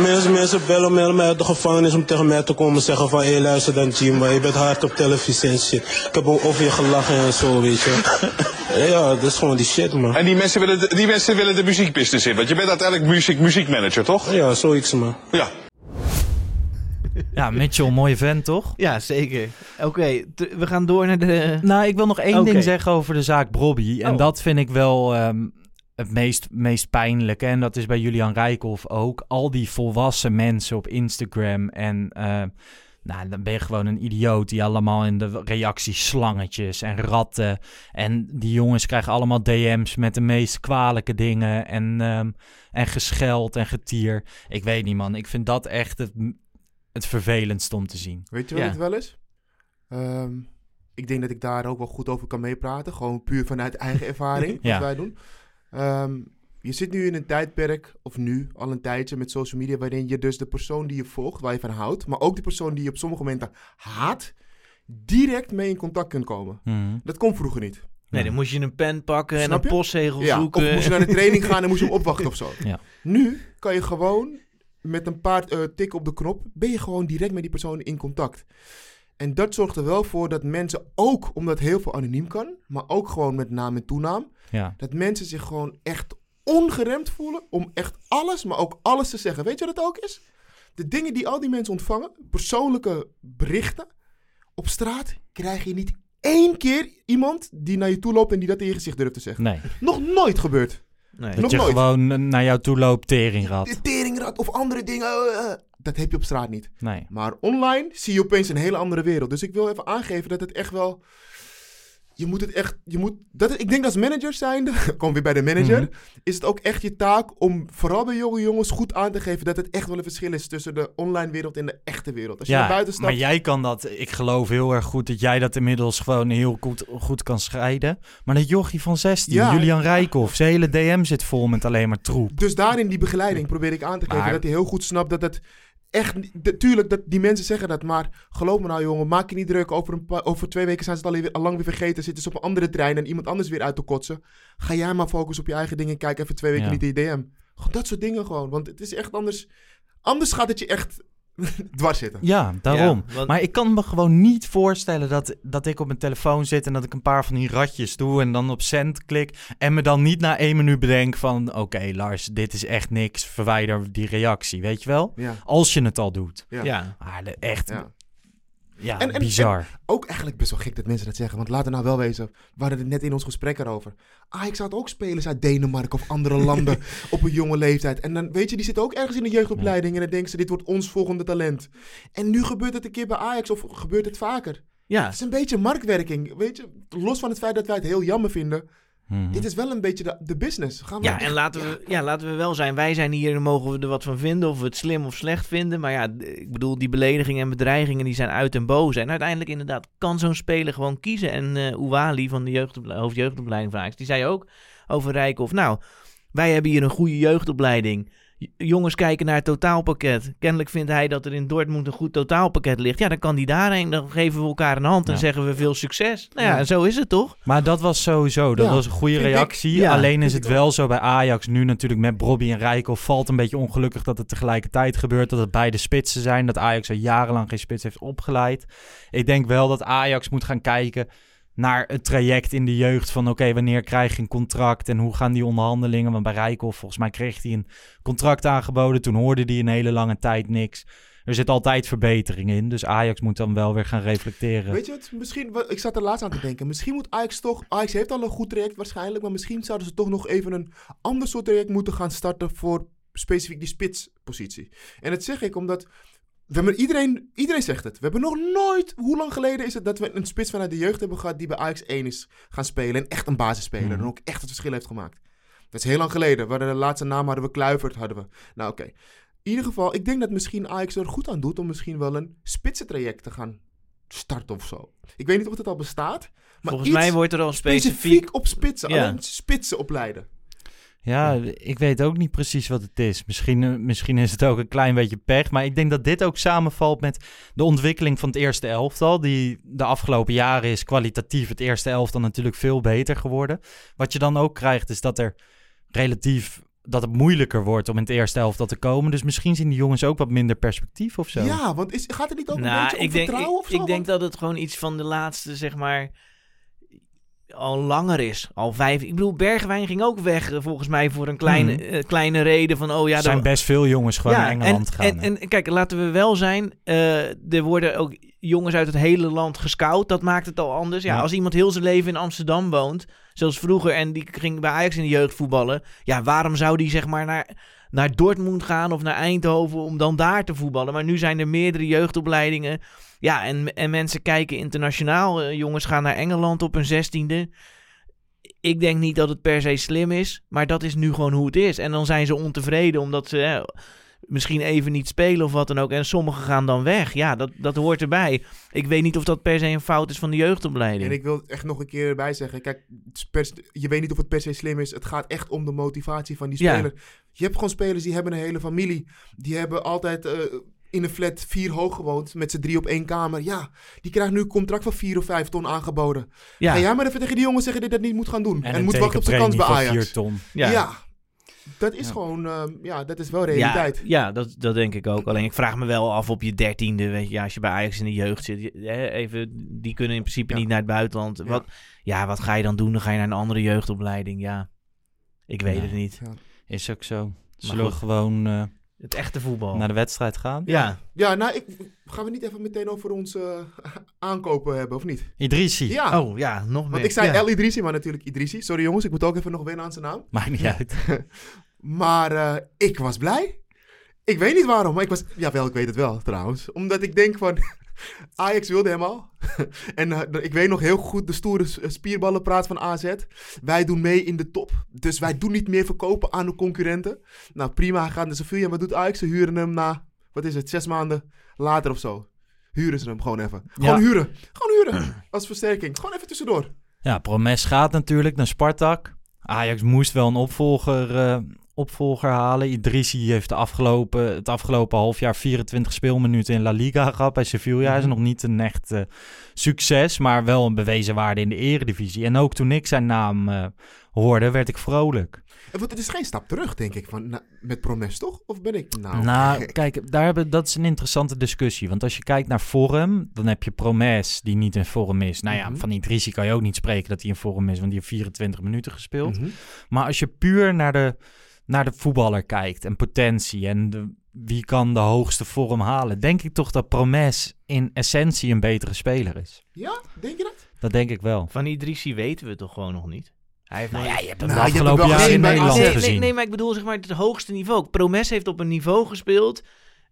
mensen, mensen bellen mij mij uit de gevangenis om tegen mij te komen zeggen van... Hé, luister dan, Jim, maar je bent hard op televisie en shit. Ik heb ook over je gelachen en zo, weet je. Ja, dat is gewoon die shit, man. En die mensen, willen de, die mensen willen de muziekbusiness in. Want je bent uiteindelijk muziek, muziekmanager, toch? Ja, zoiets, man. Ja. Ja, Mitchell, mooie vent, toch? Ja, zeker. Oké, t- we gaan door naar de... Nou, ik wil nog één ding zeggen over de zaak Bobby. En Oh. dat vind ik wel ehm, het meest, meest pijnlijke. En dat is bij Julian Rijkhoff ook. Al die volwassen mensen op Instagram. En eh, nou, dan ben je gewoon een idioot die allemaal in de reacties slangetjes en ratten. En die jongens krijgen allemaal DM's met de meest kwalijke dingen. En, ehm, en gescheld en getier. Ik weet niet, man. Ik vind dat echt het, het vervelendste om te zien. Weet je wat Ja. het wel is? Ehm, ik denk dat ik daar ook wel goed over kan meepraten. Gewoon puur vanuit eigen ervaring, wat Ja. wij doen. Ehm, je zit nu in een tijdperk, of nu al een tijdje met social media, waarin je dus de persoon die je volgt, waar je van houdt, maar ook de persoon die je op sommige momenten haat, direct mee in contact kunt komen. Mhm. Dat kon vroeger niet. Nee, dan moest je een pen pakken en een je? postzegel Ja, zoeken. of moest je naar de training gaan en moest je hem opwachten of zo. Ja. Nu kan je gewoon met een paar eh, tikken op de knop, ben je gewoon direct met die persoon in contact. En dat zorgt er wel voor dat mensen ook, omdat heel veel anoniem kan, maar ook gewoon met naam en toenaam, Ja. dat mensen zich gewoon echt ongeremd voelen om echt alles, maar ook alles te zeggen. Weet je wat het ook is? De dingen die al die mensen ontvangen, persoonlijke berichten, op straat krijg je niet één keer iemand die naar je toe loopt en die dat in je gezicht durft te zeggen. Nee. Nog nooit gebeurd. Nee. Dat Nog je nooit. gewoon naar jou toe loopt, teringrad. Teringrad of andere dingen. eh, eh, dat heb je op straat niet. Nee. Maar online zie je opeens een hele andere wereld. Dus ik wil even aangeven dat het echt wel. Je moet het echt. Je moet, dat, ik denk als manager zijnde. Kom weer bij de manager. Mhm. Is het ook echt je taak om vooral bij jonge jongens goed aan te geven. dat het echt wel een verschil is tussen de online wereld en de echte wereld. Als je naar buiten stapt. maar jij kan dat, ik geloof heel erg goed dat jij dat inmiddels gewoon heel goed, goed kan scheiden. Maar dat jochie van 16, Ja. Julian Rijkhoff, zijn hele DM zit vol met alleen maar troep. Dus daarin die begeleiding probeer ik aan te geven. Maar- Dat hij heel goed snapt dat het. Echt, de- tuurlijk, dat, die mensen zeggen dat, maar geloof me nou jongen, maak je niet druk. Over, een paar- over twee weken zijn ze het al, lang weer vergeten, zitten ze op een andere trein en iemand anders weer uit te kotsen. Ga jij maar focussen op je eigen dingen en kijk even twee weken Ja. niet in je DM. Dat soort dingen gewoon, want het is echt anders. Anders gaat het je echt dwars zitten. Ja, daarom. Ja, want- Maar ik kan me gewoon niet voorstellen dat, dat ik op mijn telefoon zit en dat ik een paar van die ratjes doe en dan op send klik en me dan niet na één minuut bedenk van oké Lars, dit is echt niks, verwijder die reactie, weet je wel? Ja. Als je het al doet. Ja. Ja. Maar echt, Ja. En- en- bizar. en ook eigenlijk best wel gek dat mensen dat zeggen. Want laten we nou wel wezen, we hadden het net in ons gesprek erover. Ajax had ook spelers uit Denemarken of andere landen op een jonge leeftijd. En dan weet je, die zitten ook ergens in de jeugdopleiding. En dan denken ze, dit wordt ons volgende talent. En nu gebeurt het een keer bij Ajax of gebeurt het vaker. Ja. Het is een beetje marktwerking. Weet je, los van het feit dat wij het heel jammer vinden. Mhm. Dit is wel een beetje de, de business. Gaan we Ja, en laten we, ja, laten we wel zijn. Wij zijn hier en mogen we er wat van vinden. Of we het slim of slecht vinden. Maar ja, ik bedoel, die beledigingen en bedreigingen die zijn uit en boos. En uiteindelijk inderdaad kan zo'n speler gewoon kiezen. En eh Ouali van de jeugdople- hoofdjeugdopleiding van Ajax, die zei ook over Rijkoff. Nou, wij hebben hier een goede jeugdopleiding. Jongens kijken naar het totaalpakket. Kennelijk vindt hij dat er in Dortmund een goed totaalpakket ligt. Ja, dan kan die daarheen. Dan geven we elkaar een hand en Ja. zeggen we veel succes. Nou ja, zo is het toch? Maar dat was sowieso, dat Ja, was een goede reactie. Alleen is het wel zo bij Ajax nu natuurlijk met Bobby en Rijkoff valt een beetje ongelukkig dat het tegelijkertijd gebeurt. Dat het beide spitsen zijn, dat Ajax al jarenlang geen spits heeft opgeleid. Ik denk wel dat Ajax moet gaan kijken naar het traject in de jeugd van oké, wanneer krijg je een contract en hoe gaan die onderhandelingen? Want bij Rijkoff, volgens mij kreeg hij een contract aangeboden, toen hoorde hij een hele lange tijd niks. Er zit altijd verbetering in, dus Ajax moet dan wel weer gaan reflecteren. Weet je wat? Misschien, ik zat er laatst aan te denken. Misschien moet Ajax toch... Ajax heeft al een goed traject waarschijnlijk. Maar misschien zouden ze toch nog even een ander soort traject moeten gaan starten voor specifiek die spitspositie. En dat zeg ik omdat... We hebben iedereen, iedereen zegt het. We hebben nog nooit... Hoe lang geleden is het dat we een spits vanuit de jeugd hebben gehad... die bij Ajax 1 is gaan spelen. En echt een basisspeler. Mhm. En ook echt het verschil heeft gemaakt. Dat is heel lang geleden. We hadden de laatste naam hadden we Kluivert. Hadden we. Nou oké. In ieder geval, ik denk dat misschien Ajax er goed aan doet... om misschien wel een spitsentraject te gaan starten of zo. Ik weet niet of het al bestaat. Maar Volgens mij wordt er al specifiek... specifiek op spitsen. Ja. Alleen spitsen opleiden. Ja, ik weet ook niet precies wat het is. Misschien, eh, misschien is het ook een klein beetje pech. Maar ik denk dat dit ook samenvalt met de ontwikkeling van het eerste elftal. Die de afgelopen jaren is kwalitatief het eerste elftal natuurlijk veel beter geworden. Wat je dan ook krijgt is dat er relatief... Dat het moeilijker wordt om in het eerste elftal te komen. Dus misschien zien die jongens ook wat minder perspectief of zo. Ja, want is, gaat het niet ook een Nou, beetje om ik denk, vertrouwen ik, of zo? ik denk dat het gewoon iets van de laatste, zeg maar, al langer is. Al vijf. Ik bedoel, Bergwijn ging ook weg, eh, volgens mij, voor een kleine, Mhm. eh, kleine reden van, oh ja, er zijn best veel jongens gewoon Ja, naar Engeland en, gaan. En, en kijk, laten we wel zijn, eh, er worden ook jongens uit het hele land gescout. Dat maakt het al anders. Ja, Ja. als iemand heel zijn leven in Amsterdam woont, zoals vroeger, en die ging bij Ajax in de jeugd voetballen. Ja, waarom zou die zeg maar naar, naar Dortmund gaan of naar Eindhoven om dan daar te voetballen? Maar nu zijn er meerdere jeugdopleidingen. Ja, en, en mensen kijken internationaal. Eh, jongens gaan naar Engeland op hun zestiende. Ik denk niet dat het per se slim is, maar dat is nu gewoon hoe het is. En dan zijn ze ontevreden omdat ze misschien even niet spelen of wat dan ook. En sommigen gaan dan weg. Ja, dat, dat hoort erbij. Ik weet niet of dat per se een fout is van de jeugdopleiding. En ik wil echt nog een keer erbij zeggen. Kijk, per- je weet niet of het per se slim is. Het gaat echt om de motivatie van die Ja. speler. Je hebt gewoon spelers die hebben een hele familie. Die hebben altijd eh, in een flat vier hoog gewoond. Met z'n drie op één kamer. Ja, die krijgen nu een contract van vier of vijf ton aangeboden. Ja. Ga jij maar even tegen die jongen zeggen dat hij dat niet moet gaan doen. En, moet wachten op zijn kans bij Ajax. van 4 ton. Ja. Ja. Dat is Ja. gewoon, ehm, ja, dat is wel ja, realiteit. ja dat, dat denk ik ook. Alleen ik vraag me wel af op je dertiende, weet je, ja, als je bij Ajax in de jeugd zit, je- even, die kunnen in principe Ja. niet naar het buitenland. Wat, ja, wat ga je dan doen? Dan ga je naar een andere jeugdopleiding. Ja, ik weet Ja. het niet. Ja. Is ook zo. Zullen we gewoon eh, Het echte voetbal. naar de wedstrijd gaan? ja. Ja, nou, ik, gaan we niet even meteen over onze eh, aankopen hebben, of niet? Idrissi. Ja, Oh ja, nog meer. want ik zei ja. El Idrissi, maar natuurlijk Idrissi. Sorry jongens, ik moet ook even nog wennen aan zijn naam. Maakt niet uit. Maar eh, ik was blij. Ik weet niet waarom, maar ik was... Jawel, ik weet het wel trouwens. Omdat ik denk van... Ajax wilde hem al. en eh, ik weet nog heel goed de stoere s- spierballenpraat van AZ. Wij doen mee in de top. Dus wij doen niet meer verkopen aan de concurrenten. Nou prima, hij gaat naar Sevilla. Wat doet Ajax? Ze huren hem na... Wat is het? Zes maanden later of zo. Huren ze hem gewoon even. Gewoon Ja. huren. Gewoon huren. Als versterking. Gewoon even tussendoor. Ja, Promes gaat natuurlijk naar Spartak. Ajax moest wel een opvolger eh, opvolger halen. Idrissi heeft de afgelopen, het afgelopen half jaar 24 speelminuten in La Liga gehad bij Sevilla. Is Mhm. nog niet een echt eh, succes, maar wel een bewezen waarde in de eredivisie. En ook toen ik zijn naam eh, hoorde, werd ik vrolijk. Want het is geen stap terug, denk ik, van, na- met Promes, toch? Of ben ik nou... Nou, gek? kijk, daar hebben, dat is een interessante discussie. Want als je kijkt naar vorm, dan heb je Promes die niet in vorm is. Nou ja, Mhm. van Idrissi kan je ook niet spreken dat hij in vorm is, want die heeft 24 minuten gespeeld. Mhm. Maar als je puur naar de, naar de voetballer kijkt en potentie en de, wie kan de hoogste vorm halen, denk ik toch dat Promes in essentie een betere speler is. Ja, denk je dat? Dat denk ik wel. Van Idrissi weten we het toch gewoon nog niet? Hij heeft Nou ja, je hebt hem Nou, afgelopen jaar in Nederland nee, gezien. nee, nee, maar ik bedoel zeg maar het hoogste niveau. Promes heeft op een niveau gespeeld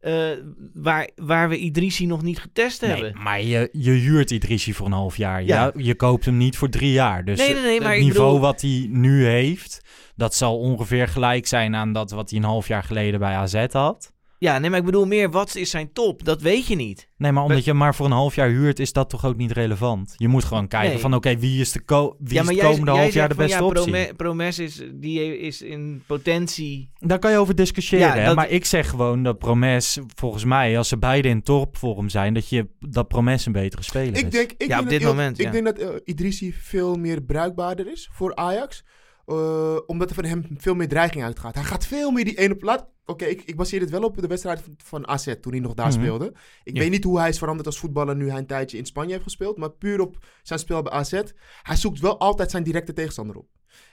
eh, waar, waar we Idrissi nog niet getest Nee, hebben. maar je, je huurt Idrissi voor een half jaar. Ja. Ja. Je koopt hem niet voor drie jaar. Dus Nee, nee, nee, maar het niveau bedoel- wat hij nu heeft, dat zal ongeveer gelijk zijn aan dat wat hij een half jaar geleden bij AZ had. Ja, nee, maar ik bedoel meer, wat is zijn top? Dat weet je niet. Nee, maar omdat Maar- je hem maar voor een half jaar huurt, is dat toch ook niet relevant. Je moet gewoon kijken Nee. van oké, wie is de, ko wie ja, is maar de jij, komende jij half jaar de zegt van, beste ja, optie? Promes is, die is in potentie... Daar kan je over discussiëren. Ja, hè, dat- Maar ik zeg gewoon dat Promes, volgens mij, als ze beide in topvorm zijn, dat, je, dat Promes een betere speler Ik is. denk, ik Ja, denk op dat, dit moment, Ik ja. denk dat eh, Idrissi veel meer bruikbaarder is voor Ajax. Eh, omdat er van hem veel meer dreiging uitgaat. Hij gaat veel meer die ene plaat. Oké, ik, ik baseer dit wel op de wedstrijd van, van AZ toen hij nog daar Mhm. speelde. Ik Ja. weet niet hoe hij is veranderd als voetballer nu hij een tijdje in Spanje heeft gespeeld. Maar puur op zijn spel bij AZ. Hij zoekt wel altijd zijn directe tegenstander op.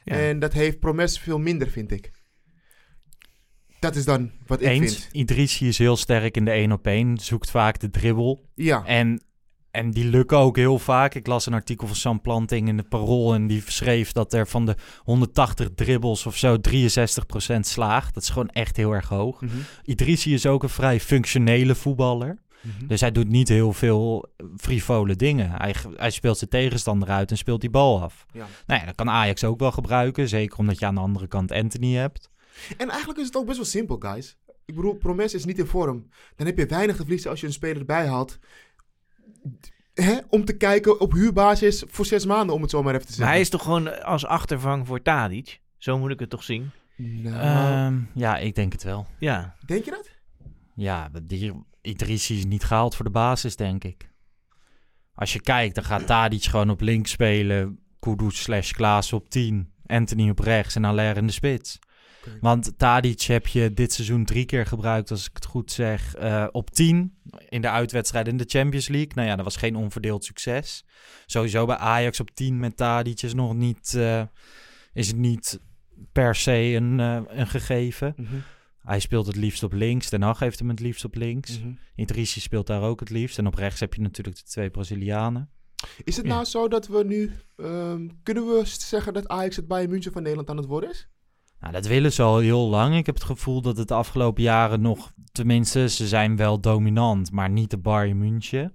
Ja. En dat heeft Promes veel minder, vind ik. Dat is dan wat ik Eens, vind. Idrissi is heel sterk in de één op één, zoekt vaak de dribbel. Ja. En, en die lukken ook heel vaak. Ik las een artikel van Sam Planting in het Parool en die schreef dat er van de 180 dribbles of zo 63% slaagt. Dat is gewoon echt heel erg hoog. Mhm. Idrissi is ook een vrij functionele voetballer. Mhm. Dus hij doet niet heel veel frivole dingen. Hij, hij speelt zijn tegenstander uit en speelt die bal af. Ja. Nou ja, dat kan Ajax ook wel gebruiken. Zeker omdat je aan de andere kant Anthony hebt. En eigenlijk is het ook best wel simpel, guys. Ik bedoel, Promes is niet in vorm. Dan heb je weinig te verliezen als je een speler erbij haalt. Hè? Om te kijken op huurbasis voor zes maanden, om het zo maar even te Maar zeggen. hij is toch gewoon als achtervang voor Tadic? Zo moet ik het toch zien? Nou, Ehm, ja, ik denk het wel. Ja. denk je dat? Ja, die Idrissi is niet gehaald voor de basis, denk ik. Als je kijkt, dan gaat Tadic gewoon op links spelen. Kudus slash Klaas op 10. Anthony op rechts en Aller in de spits. Want Tadic heb je dit seizoen drie keer gebruikt, als ik het goed zeg, eh, op 10. In de uitwedstrijd in de Champions League. Nou ja, dat was geen onverdeeld succes. Sowieso bij Ajax op 10 met Tadic is nog niet, eh, is het niet per se een, eh, een gegeven. Mhm. Hij speelt het liefst op links. Den Haag heeft hem het liefst op links. Idrissi speelt daar ook het liefst. En op rechts heb je natuurlijk de twee Brazilianen. Is het Ja. nou zo dat we nu... ehm, kunnen we zeggen dat Ajax het Bayern München van Nederland aan het worden is? Nou, dat willen ze al heel lang. Ik heb het gevoel dat het de afgelopen jaren nog... Tenminste, ze zijn wel dominant, maar niet de Bayern München.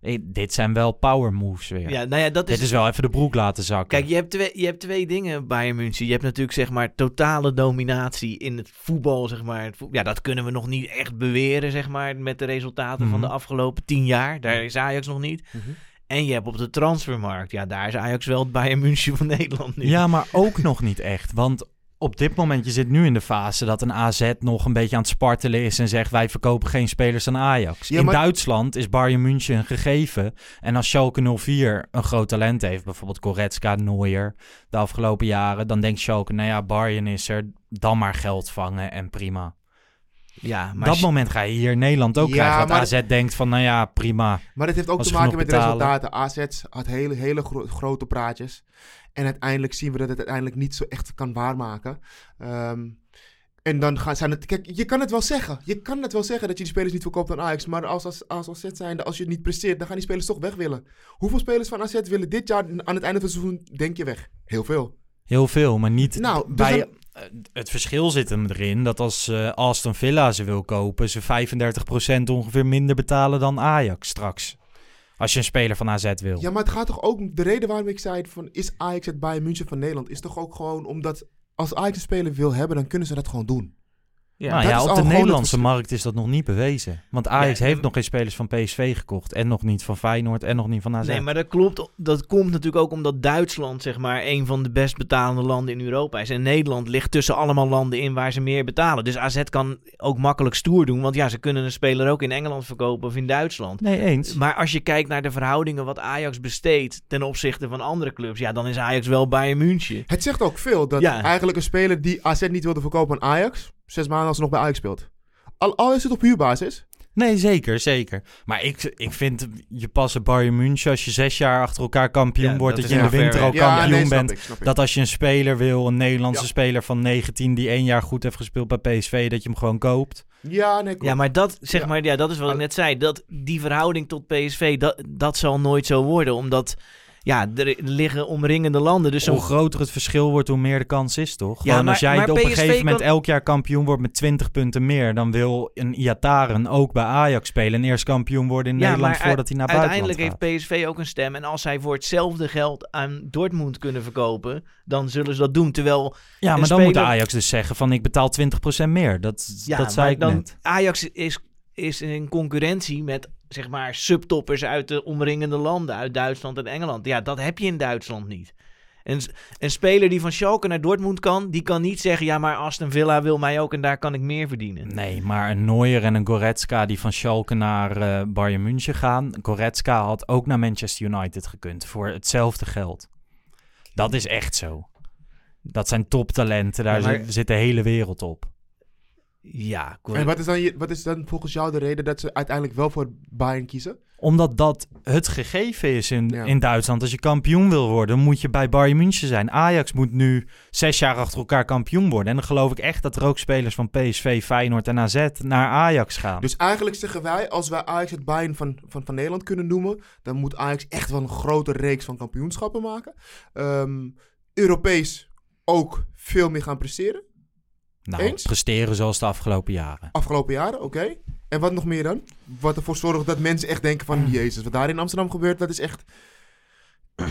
Eh, dit zijn wel power moves weer. Ja, nou ja, dat is... Dit is wel even de broek laten zakken. Kijk, je hebt, twee, je hebt twee dingen bij München. Je hebt natuurlijk zeg maar totale dominatie in het voetbal, zeg maar. Ja, dat kunnen we nog niet echt beweren, zeg maar, met de resultaten van de Mhm. afgelopen tien jaar. Daar is Ajax nog niet. Mhm. En je hebt op de transfermarkt, ja, daar is Ajax wel het Bayern München van Nederland nu. Ja, maar ook nog niet echt. Want op dit moment, je zit nu in de fase dat een AZ nog een beetje aan het spartelen is en zegt wij verkopen geen spelers aan Ajax. Ja, in maar- Duitsland is Bayern München een gegeven. En als Schalke 04 een groot talent heeft, bijvoorbeeld Goretzka, Neuer, de afgelopen jaren, dan denkt Schalke, nou ja, Bayern is er, dan maar geld vangen en prima. Ja, maar dat moment ga je hier in Nederland ook Ja, krijgen. Dat AZ denkt van, nou ja, prima. Maar dat heeft ook te maken met de betalen. resultaten. AZ had hele, hele gro- grote praatjes. En uiteindelijk zien we dat het uiteindelijk niet zo echt kan waarmaken. Ehm, en dan gaan, zijn het... Kijk, je kan het wel zeggen. Je kan het wel zeggen dat je die spelers niet verkoopt aan Ajax. Maar als, als, als AZ zijnde, als je het niet presteert, dan gaan die spelers toch weg willen. Hoeveel spelers van AZ willen dit jaar aan het einde van het seizoen, denk je, weg? Heel veel. Heel veel, maar niet Nou, dus bij... dan- eh, Het verschil zit hem erin dat als eh, Aston Villa ze wil kopen, ze 35% ongeveer minder betalen dan Ajax straks. Als je een speler van AZ wil. Ja, maar het gaat toch ook... De reden waarom ik zei van is Ajax het Bayern München van Nederland... is toch ook gewoon omdat als Ajax een speler wil hebben... dan kunnen ze dat gewoon doen. Ja, nou ja, op de Nederlandse het markt is dat nog niet bewezen. Want Ajax Ja, heeft en- nog geen spelers van PSV gekocht. En nog niet van Feyenoord en nog niet van AZ. Nee, maar dat klopt. Dat komt natuurlijk ook omdat Duitsland, zeg maar, een van de best betalende landen in Europa is. En Nederland ligt tussen allemaal landen in waar ze meer betalen. Dus AZ kan ook makkelijk stoer doen. Want ja, ze kunnen een speler ook in Engeland verkopen of in Duitsland. Nee, eens. Maar als je kijkt naar de verhoudingen wat Ajax besteedt ten opzichte van andere clubs, ja, dan is Ajax wel Bayern München. Het zegt ook veel dat Ja. eigenlijk een speler die AZ niet wilde verkopen aan Ajax, zes maanden als ze nog bij Ajax speelt. Al, al is het op huurbasis. Nee, zeker, zeker. Maar ik, ik vind je passen Bayern München als je zes jaar achter elkaar kampioen Ja, wordt, dat je in de winter al. Ja, kampioen nee, snap bent. ik, snap ik. Dat als je een speler wil, een Nederlandse Ja. speler van 19 die één jaar goed heeft gespeeld bij PSV, dat je hem gewoon koopt. Ja, nee. Ja, maar dat, zeg Ja. maar, ja, dat is wat ik net zei. Dat, die verhouding tot PSV, dat, dat zal nooit zo worden. Omdat, ja, er liggen omringende landen. Dus hoe groter het verschil wordt, hoe meer de kans is, toch? Ja, maar- als jij op een gegeven moment elk jaar kampioen wordt met 20 punten meer, dan wil een Iataren ook bij Ajax spelen en eerst kampioen worden in Ja, Nederland maar voordat hij naar uiteindelijk buitenland heeft PSV ook een stem. En als zij voor hetzelfde geld aan Dortmund kunnen verkopen, dan zullen ze dat doen. Terwijl gaat. Ja, maar dan moet Ajax dus zeggen van ik betaal 20% meer. Dat, Ja, dat zei ik dan, net. Ajax is, is in concurrentie met zeg maar subtoppers uit de omringende landen, uit Duitsland en Engeland. Ja, dat heb je in Duitsland niet. Een, een speler die van Schalke naar Dortmund kan, die kan niet zeggen, ja, maar Aston Villa wil mij ook en daar kan ik meer verdienen. Nee, maar een Neuer en een Goretzka die van Schalke naar eh, Bayern München gaan. Goretzka had ook naar Manchester United gekund voor hetzelfde geld. Dat is echt zo. Dat zijn toptalenten, daar Ja, maar- zit, zit de hele wereld op. Ja, En wat is, dan je, wat is dan volgens jou de reden dat ze uiteindelijk wel voor Bayern kiezen? Omdat dat het gegeven is in, Ja. in Duitsland. Als je kampioen wil worden, moet je bij Bayern München zijn. Ajax moet nu zes jaar achter elkaar kampioen worden. En dan geloof ik echt dat er ook spelers van PSV, Feyenoord en AZ naar Ajax gaan. Dus eigenlijk zeggen wij, als wij Ajax het Bayern van, van, van Nederland kunnen noemen, dan moet Ajax echt wel een grote reeks van kampioenschappen maken. Ehm, Europees ook veel meer gaan presteren. Nou, eens? presteren zoals de afgelopen jaren. Afgelopen jaren, oké. En wat nog meer dan? Wat ervoor zorgt dat mensen echt denken van... Jezus, wat daar in Amsterdam gebeurt, dat is echt...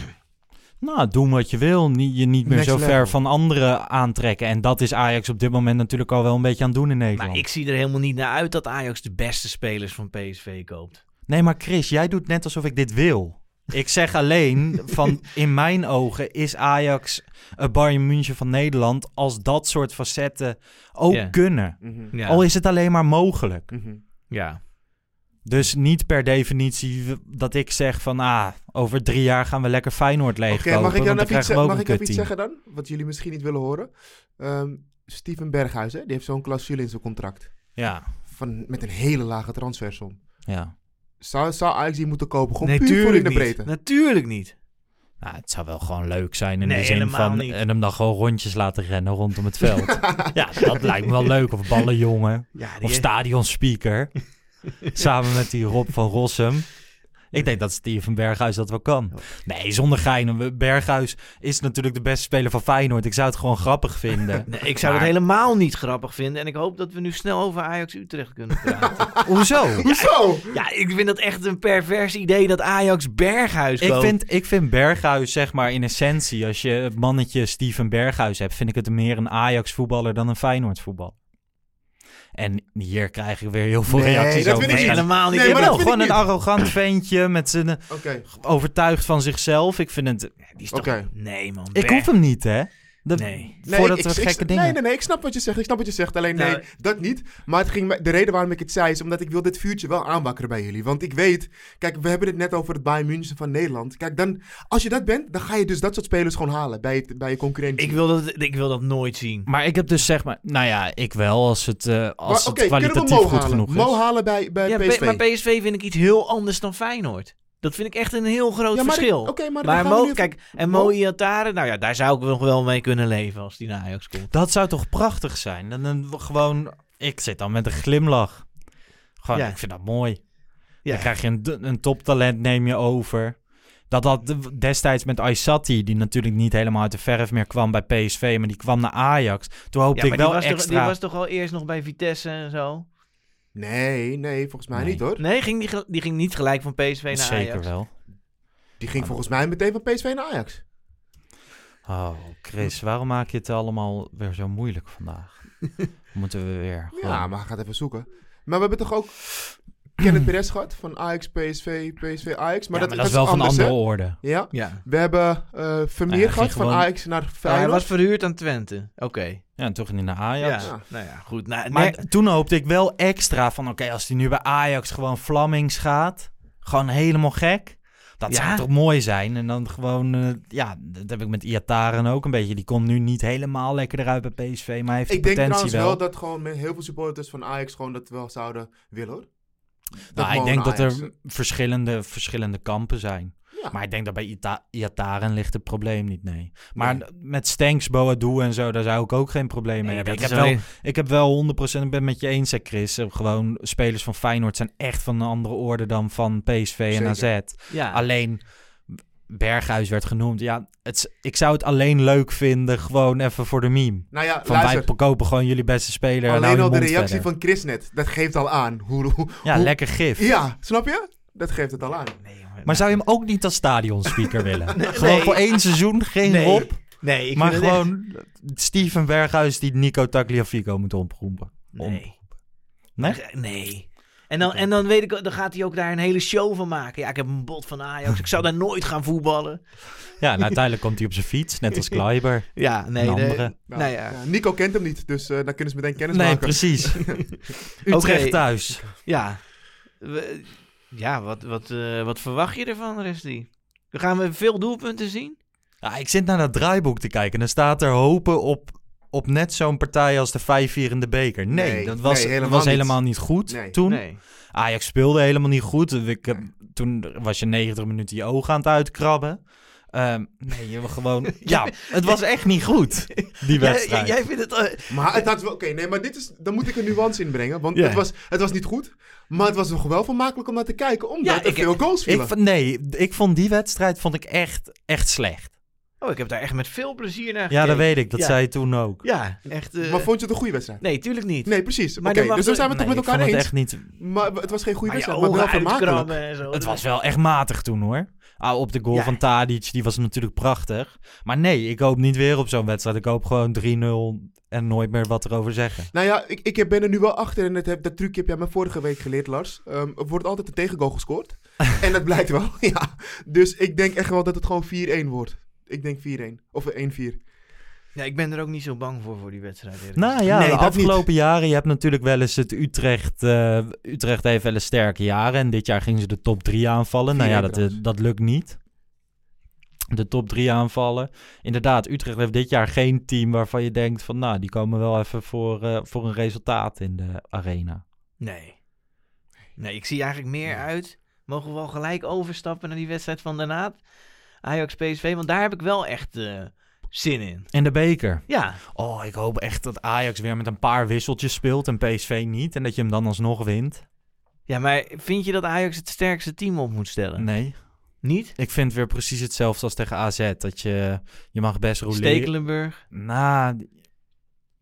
Nou, doen wat je wil. Niet, je niet meer Next zo level. ver van anderen aantrekken. En dat is Ajax op dit moment natuurlijk al wel een beetje aan het doen in Nederland. Maar ik zie er helemaal niet naar uit dat Ajax de beste spelers van PSV koopt. Nee, maar Chris, jij doet net alsof ik dit wil. Ik zeg alleen, van in mijn ogen is Ajax een Bayern München van Nederland... als dat soort facetten ook Ja. kunnen. Mhm. Ja. Al is het alleen maar mogelijk. Mhm. ja. Dus niet per definitie dat ik zeg van... ah, over drie jaar gaan we lekker Feyenoord Oké, leegkopen. mag ik dan even iets, krijgen we ook mag een ik even iets kutteam. zeggen dan? Wat jullie misschien niet willen horen. Ehm, Steven Berghuis, hè? die heeft zo'n clausule in zijn contract. Ja, Van, met een hele lage transfersom. ja. Zou, zou Ajax die moeten kopen? Gewoon Nee, puur voor in de niet. breedte. Natuurlijk niet. Nou, het zou wel gewoon leuk zijn in Nee, de zin van... niet. en hem dan gewoon rondjes laten rennen rondom het veld. ja, dat lijkt me wel leuk. Of ballenjongen. Ja, die Of stadionspeaker. Samen met die Rob van Rossum. Ik denk dat Steven Berghuis dat wel kan. Nee, zonder geinen. Berghuis is natuurlijk de beste speler van Feyenoord. Ik zou het gewoon grappig vinden. Nee, ik zou Maar- het helemaal niet grappig vinden. En ik hoop dat we nu snel over Ajax Utrecht kunnen praten. Hoezo? Hoezo? ja, ik vind dat echt een pervers idee dat Ajax Berghuis Ik koopt. vind, ik vind Berghuis, zeg maar, in essentie... als je het mannetje Steven Berghuis hebt... vind ik het meer een Ajax-voetballer dan een Feyenoord-voetballer. En hier krijg ik weer heel veel Nee, reacties dat over. vind ik niet. helemaal niet. Nee, maar Jawel, dat vind gewoon een niet. arrogant ventje met zijn Oké, overtuigd van zichzelf. Ik vind het... Die is toch... Nee, man. Ik hoef hem niet, hè? De, Nee. Nee, voordat ik- we ik- gekke ik- dingen... Nee, nee, nee, ik snap wat je zegt. Ik snap wat je zegt. Alleen nee, Nou, dat niet. Maar het ging, me- de reden waarom ik het zei is omdat ik wil dit vuurtje wel aanwakkeren bij jullie. Want ik weet, kijk, we hebben het net over het Bayern München van Nederland. Kijk, dan, als je dat bent, dan ga je dus dat soort spelers gewoon halen bij, het- bij je concurrentie. Ik wil, dat, ik wil dat nooit zien. Maar ik heb dus zeg maar... Nou ja, ik wel als het, eh, als Maar, het kwalitatief goed halen? genoeg is. Mo halen bij, bij Ja, PSV. maar PSV vind ik iets heel anders dan Feyenoord. Dat vind ik echt een heel groot Ja, maar verschil. ik- maar Mo, kijk, en Mo- Mo Iatare, nou ja, daar zou ik nog wel mee kunnen leven als die naar Ajax komt. Dat zou toch prachtig zijn? Dan, dan gewoon... Ik zit dan met een glimlach. Gewoon, Ja. ik vind dat mooi. Ja. Dan krijg je een, een toptalent, neem je over. Dat had destijds met Aysati, die natuurlijk niet helemaal uit de verf meer kwam bij PSV, maar die kwam naar Ajax. Toen hoopte Ja, ik wel die, was toch, extra... die was toch al eerst nog bij Vitesse en zo? Nee, nee, volgens mij Nee. niet hoor. Nee, ging die, die ging niet gelijk van PSV naar Zeker Ajax. wel. Die ging volgens mij meteen van PSV naar Ajax. Oh, Chris, waarom maak je het allemaal weer zo moeilijk vandaag? Moeten we weer. Ja, maar gaat even zoeken. Maar we hebben toch ook Kenneth Perez gehad van Ajax, PSV, PSV, Ajax. Maar, Ja, dat, maar dat is wel van anders, andere hè? orde. Ja. Ja. We hebben eh Vermeer hij gehad van Ajax naar Oh, hij Feyenoord. was verhuurd aan Twente. Oké. Ja, en toen ging hij naar Ajax. Ja. Nou ja, goed. Nou, Maar nee- toen hoopte ik wel extra van... Oké, als hij nu bij Ajax gewoon Vlammings gaat... Gewoon helemaal gek. Dat Ja. zou toch mooi zijn? En dan gewoon... eh, ja, dat heb ik met Iataren ook een beetje. Die komt nu niet helemaal lekker eruit bij PSV. Maar hij heeft Ik de denk potentie trouwens wel. wel dat gewoon met heel veel supporters van Ajax gewoon dat wel zouden willen hoor. Nou, ik denk dat er verschillende, verschillende kampen zijn. Ja. Maar ik denk dat bij Ita Iataren ligt het probleem niet, nee. Maar met Stanks, Boadu en zo, daar zou ik ook geen probleem mee hebben. Ik heb, wel, ik heb wel 100%, ik ben met je eens, hè, Chris. Eh, Gewoon, spelers van Feyenoord zijn echt van een andere orde dan van PSV en Zeker. AZ. Ja. Alleen, Berghuis werd genoemd. Ja, het, ik zou het alleen leuk vinden, gewoon even voor de meme. Nou ja, van luister. wij kopen gewoon jullie beste speler. Alleen al de reactie verder. van Chris net, dat geeft al aan. Hoe, hoe, Ja, hoe- lekker gif. Ja, snap je? Dat geeft het al aan. Maar zou je hem ook niet als stadionspeaker willen? Nee. Gewoon Nee. voor één seizoen, geen Nee. Rob. Nee, ik maar gewoon Steven Berghuis die Nico Tagliafico moet omroepen. Nee. Nee? Nee. En dan, en dan weet ik, dan gaat hij ook daar een hele show van maken. Ja, ik heb een bot van Ajax. Ik zou daar nooit gaan voetballen. Ja, en uiteindelijk komt hij op zijn fiets, net als Kleiber. Ja, nee, Een de- andere. Nou, Nou ja. Nico kent hem niet, dus eh dan kunnen ze meteen kennis Nee, maken. precies. Utrecht Oké. thuis. Ja. We- ja, wat, wat, eh, wat verwacht je ervan, Rusty? Gaan we veel doelpunten zien? Ja, ik zit naar dat draaiboek te kijken en dan staat er hopen op, op net zo'n partij als de 5-4 in de beker. Nee, Nee, dat was, nee, helemaal was niet. helemaal niet goed Nee. toen. Nee. Ajax speelde helemaal niet goed. Ik heb, toen was je 90 minuten je ogen aan het uitkrabben. Ehm, nee, je was gewoon... ja, het was echt niet goed, die Jij- wedstrijd. jij vindt het... eh, Maar het had wel... Oké, nee, maar dit is... Dan moet ik een nuance inbrengen. Want het, was, het was niet goed. Maar het was nog wel vermakelijk om naar te kijken. Omdat Ja, er ik- veel goals vielen. Ik, vond- nee, ik vond die wedstrijd vond ik echt, echt slecht. Oh, ik heb daar echt met veel plezier naar Ja, gekeken. dat weet ik. Dat Ja. zei je toen ook. Ja, echt... eh, Maar vond je het een goede wedstrijd? Nee, tuurlijk niet. Nee, precies. Maar Oké, dus dan er- zijn we Nee, toch ik met elkaar vond het eens. echt niet... Maar het was geen goede Maar je wedstrijd, maar wel vermakelijk. zo. Het was wel echt matig toen hoor. Ah, op de goal Ja. van Tadic, die was natuurlijk prachtig. Maar nee, ik hoop niet weer op zo'n wedstrijd. Ik hoop gewoon 3-0 en nooit meer wat erover zeggen. Nou ja, ik, ik ben er nu wel achter. En het heb, dat trucje heb jij me vorige week geleerd, Lars. Ehm, er wordt altijd een tegengoal gescoord. en dat blijkt wel, ja. Dus ik denk echt wel dat het gewoon 4-1 wordt. Ik denk 4-1. Of 1-4. Ja, ik ben er ook niet zo bang voor, voor die wedstrijd. eerlijk Nou ja, Nee, de afgelopen jaren, je hebt natuurlijk wel eens het Utrecht. eh, Utrecht heeft wel eens sterke jaren. En dit jaar gingen ze de top 3 aanvallen. Nou ja, 4-1 dat, trouwens. dat lukt niet. De top 3 aanvallen. Inderdaad, Utrecht heeft dit jaar geen team waarvan je denkt van... Nou, die komen wel even voor, eh, voor een resultaat in de arena. Nee. Nee, ik zie eigenlijk meer uit. Mogen we wel gelijk overstappen naar die wedstrijd van daarna? Ajax PSV, want daar heb ik wel echt eh, zin in. In de beker. Ja. Oh, ik hoop echt dat Ajax weer met een paar wisseltjes speelt en PSV niet. En dat je hem dan alsnog wint. Ja, maar vind je dat Ajax het sterkste team op moet stellen? Nee. Niet? Ik vind weer precies hetzelfde als tegen AZ. Dat je, je mag best roleren. Stekelenburg? Nou,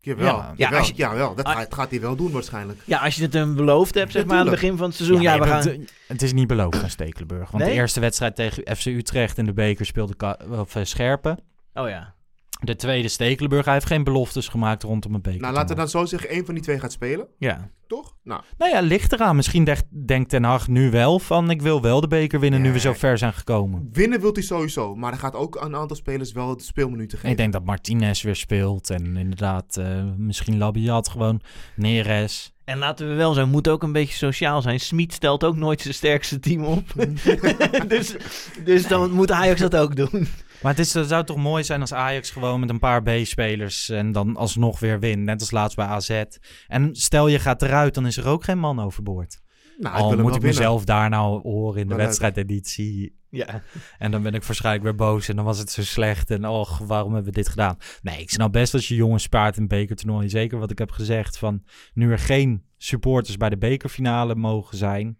Jawel, Ja. ja, jawel, dat Ah. gaat, gaat hij wel doen waarschijnlijk. Ja, als je het hem beloofd hebt, zeg maar, aan het begin van het seizoen. Ja, we gaan... het, het is niet beloofd aan Stekelenburg. Want Nee? de eerste wedstrijd tegen FC Utrecht in de beker speelde Ka- of, eh, Scherpen. Oh ja. De tweede Stekelenburg. Hij heeft geen beloftes gemaakt rondom een beker. Nou, laten we dan zo zeggen, één van die twee gaat spelen. Ja. Toch? Nou, Nou ja, ligt eraan. Misschien denkt Ten Hag nu wel van... ik wil wel de beker winnen nu we zo ver zijn gekomen. winnen wilt hij sowieso. Maar hij gaat ook een aantal spelers wel de speelminuten geven. Ik denk dat Martinez weer speelt. En inderdaad, eh, misschien Labiat gewoon. Neres. En laten we wel zijn, moet ook een beetje sociaal zijn. Smit stelt ook nooit zijn sterkste team op. dus, dus dan moet Ajax dat ook doen. Maar het, is, het zou toch mooi zijn als Ajax gewoon met een paar B-spelers... en dan alsnog weer wint. Net als laatst bij AZ. En stel je gaat eruit, dan is er ook geen man overboord. Nou, Al moet ik winnen. mezelf daar nou horen in de wedstrijdeditie. Ja. En dan ben ik waarschijnlijk weer boos en dan was het zo slecht. En och, waarom hebben we dit gedaan? Nee, ik snap best als je jongens spaart in bekertoernooi. Zeker wat ik heb gezegd van nu er geen supporters bij de bekerfinale mogen zijn.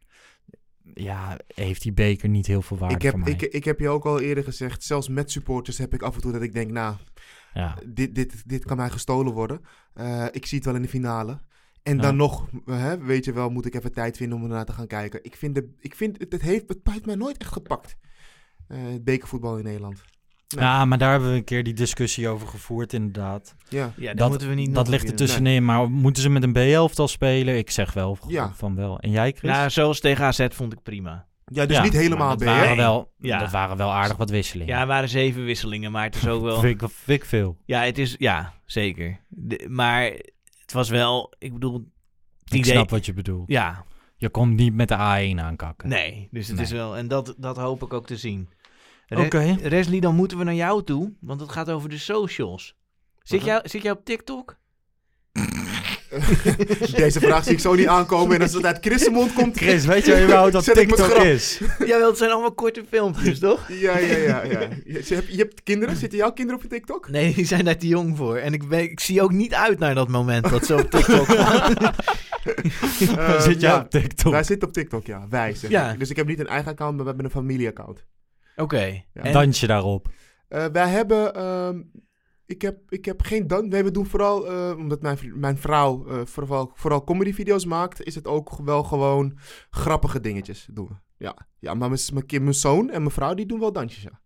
Ja, heeft die beker niet heel veel waarde Ik heb, voor mij. ik, ik heb je ook al eerder gezegd, zelfs met supporters heb ik af en toe dat ik denk, nou, Ja. dit, dit, dit kan mij gestolen worden. Eh, ik zie het wel in de finale. En Ja. dan nog, hè, weet je wel, moet ik even tijd vinden om ernaar te gaan kijken. Ik vind, de, ik vind het, het heeft het heeft mij nooit echt gepakt. Het bekervoetbal in Nederland. Ja, maar daar hebben we een keer die discussie over gevoerd, inderdaad. Ja. Ja, dat moeten we niet Dat ligt er tussenin, maar moeten ze met een B-elftal spelen? Ik zeg wel Ja. van wel. En jij, Chris? Nou, zoals tegen AZ vond ik prima. Ja, dus niet helemaal B, dat hè? waren wel, Ja. Dat waren wel aardig wat wisselingen. Ja, er waren zeven wisselingen, maar het is ook wel... Vind ik, vind ik veel. Ja, het is... Ja, zeker. De- maar het was wel... Ik bedoel... Ik idee- snap wat je bedoelt. Ja, Je komt niet met de A1 aankakken. nee. Dus het Nee. is wel... En dat, dat hoop ik ook te zien. Oké. Resli, dan moeten we naar jou toe, want het gaat over de socials. Zit jij, zit jij op TikTok? Deze vraag zie ik zo niet aankomen. En als het uit Chris' mond komt... Chris, weet je überhaupt wat TikTok is? Jawel, het zijn allemaal korte filmpjes, toch? Ja, ja, ja. ja. Je, je hebt, je hebt kinderen? Zitten jouw kinderen op je TikTok? Nee, die zijn daar te jong voor. En ik, ben, ik zie ook niet uit naar dat moment dat ze op TikTok gaan. Eh, Zit jij ja, op TikTok? Wij zitten op TikTok, ja. Wij, zeg Ja. Dus ik heb niet een eigen account, maar we hebben een familieaccount. Oké. En- Dansje daarop. Eh, wij hebben... ehm, ik, heb, ik heb geen dan. Nee, we doen vooral... eh, omdat mijn, mijn vrouw eh, vooral, vooral comedy-video's maakt... is het ook wel gewoon grappige dingetjes doen we. Ja, ja maar mijn, mijn, kind- mijn zoon en mijn vrouw die doen wel dansjes, ja.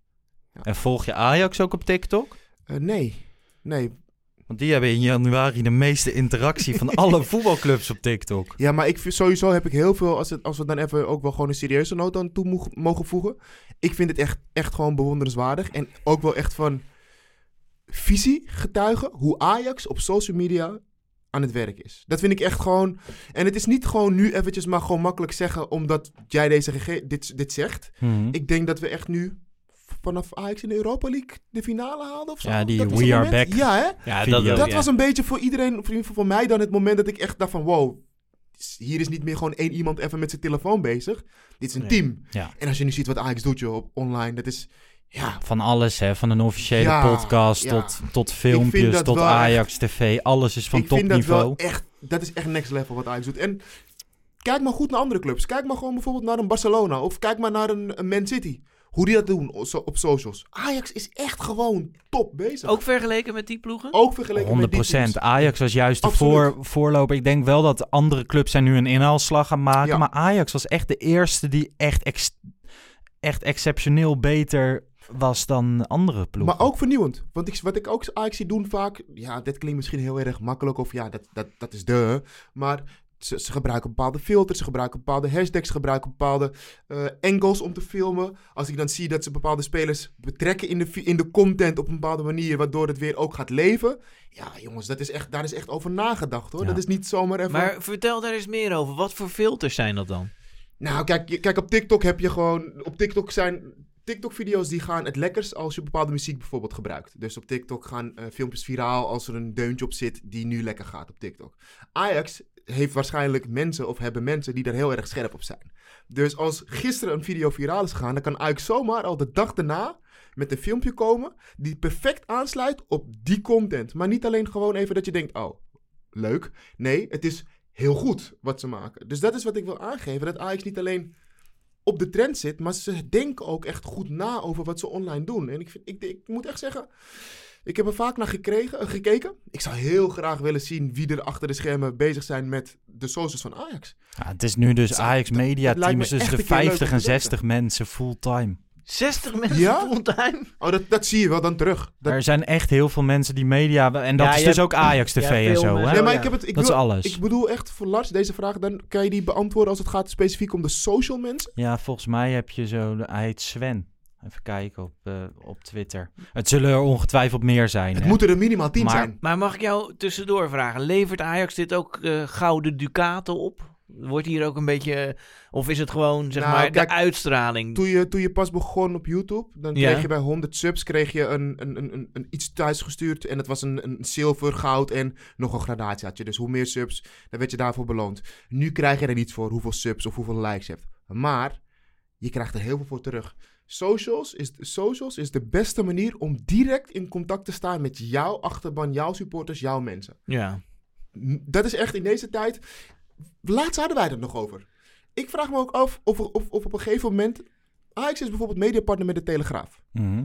En volg je Ajax ook op TikTok? Eh, nee, nee. Want die hebben in januari de meeste interactie van alle voetbalclubs op TikTok. Ja, maar ik vind, sowieso heb ik heel veel, als, het, als we dan even ook wel gewoon een serieuze noot aan toe mogen, mogen voegen. Ik vind het echt, echt gewoon bewonderenswaardig. En ook wel echt van visie getuigen hoe Ajax op social media aan het werk is. Dat vind ik echt gewoon... En het is niet gewoon nu eventjes maar gewoon makkelijk zeggen omdat jij deze gege- dit, dit zegt. Mhm. Ik denk dat we echt nu vanaf Ajax in de Europa League de finale haalden of zo. Ja, die Dat We Are moment. Back Ja, hè? Ja, dat, Dat was een beetje voor iedereen, ieder geval voor mij dan het moment dat ik echt dacht van wow, hier is niet meer gewoon één iemand even met zijn telefoon bezig. Dit is een Nee. team. Ja. En als je nu ziet wat Ajax doet joh, op online, dat is, ja, Van alles, hè. Van een officiële Ja, podcast ja. tot, tot filmpjes, tot Ajax TV. Alles is van ik vind dat topniveau. wel echt, dat is echt next level wat Ajax doet. En kijk maar goed naar andere clubs. Kijk maar gewoon bijvoorbeeld naar een Barcelona of kijk maar naar een, een Man City. Hoe die dat doen op so- op socials. Ajax is echt gewoon top bezig. Ook vergeleken met die ploegen? Ook vergeleken met die 100%. teams. Ajax was juist de voor, voorloper. Ik denk wel dat andere clubs zijn nu een inhaalslag gaan maken. Ja. Maar Ajax was echt de eerste die echt, ex- echt exceptioneel beter was dan andere ploegen. Maar ook vernieuwend. Want ik, wat ik ook Ajax zie doen vaak... Ja, dit klinkt misschien heel erg makkelijk. Of ja, dat, dat, dat is de. Maar ze, ze gebruiken bepaalde filters. Ze gebruiken bepaalde hashtags. Ze gebruiken bepaalde eh, angles om te filmen. Als ik dan zie dat ze bepaalde spelers betrekken in de, in de content op een bepaalde manier. Waardoor het weer ook gaat leven. Ja, jongens, dat is echt, daar is echt over nagedacht hoor. Ja. Dat is niet zomaar even... Maar vertel daar eens meer over. Wat voor filters zijn dat dan? Nou, kijk, kijk, op TikTok heb je gewoon. Op TikTok zijn. TikTok-video's die gaan het lekkers als je bepaalde muziek bijvoorbeeld gebruikt. Dus op TikTok gaan eh, filmpjes viraal als er een deuntje op zit die nu lekker gaat op TikTok. Ajax heeft waarschijnlijk mensen of hebben mensen die daar heel erg scherp op zijn. Dus als gisteren een video viraal is gegaan, dan kan Ajax zomaar al de dag daarna met een filmpje komen die perfect aansluit op die content. Maar niet alleen gewoon even dat je denkt, oh, leuk. Nee, het is heel goed wat ze maken. Dus dat is wat ik wil aangeven. Dat Ajax niet alleen op de trend zit, maar ze denken ook echt goed na over wat ze online doen. En ik, vind, ik, ik moet echt zeggen, ik heb er vaak naar gekregen, eh, gekeken. Ik zou heel graag willen zien wie er achter de schermen bezig zijn met de socials van Ajax. Ja, het is nu dus Ajax Media Team me is tussen echt de een keer leuk 50 om en te weten. 60 mensen fulltime. 60 mensen Ja? fulltime? Oh, dat, dat zie je wel dan terug. Dat, Er zijn echt heel veel mensen die media... En dat Ja, is dus hebt- ook Ajax TV ja, en zo, hè? nee, maar ik heb het. Ik Dat is alles. Ik bedoel echt voor Lars deze vraag, dan kan je die beantwoorden als het gaat specifiek om de social mensen. Ja, volgens mij heb je zo... Hij heet Sven. Even kijken op, eh, op Twitter. Het zullen er ongetwijfeld meer zijn. Het hè? moeten er minimaal tien Maar- zijn. Maar mag ik jou tussendoor vragen? Levert Ajax dit ook eh, gouden ducaten op? Wordt hier ook een beetje... eh, Of is het gewoon, zeg Nou, maar, kijk, de uitstraling? Toen je, toen je pas begon op YouTube, dan Ja. kreeg je bij 100 subs kreeg je een, een, een, een, een iets thuisgestuurd. En dat was een, een zilver, goud en nog een gradatie had je. Dus hoe meer subs, dan werd je daarvoor beloond. Nu krijg je er niets voor hoeveel subs of hoeveel likes je hebt. Maar je krijgt er heel veel voor terug. Socials is, socials is de beste manier om direct in contact te staan met jouw achterban, jouw supporters, jouw mensen. Ja. Dat is echt in deze tijd. Laatst hadden wij het nog over. Ik vraag me ook af of, of, of op een gegeven moment. Ajax is bijvoorbeeld mediapartner met de Telegraaf. Mhm.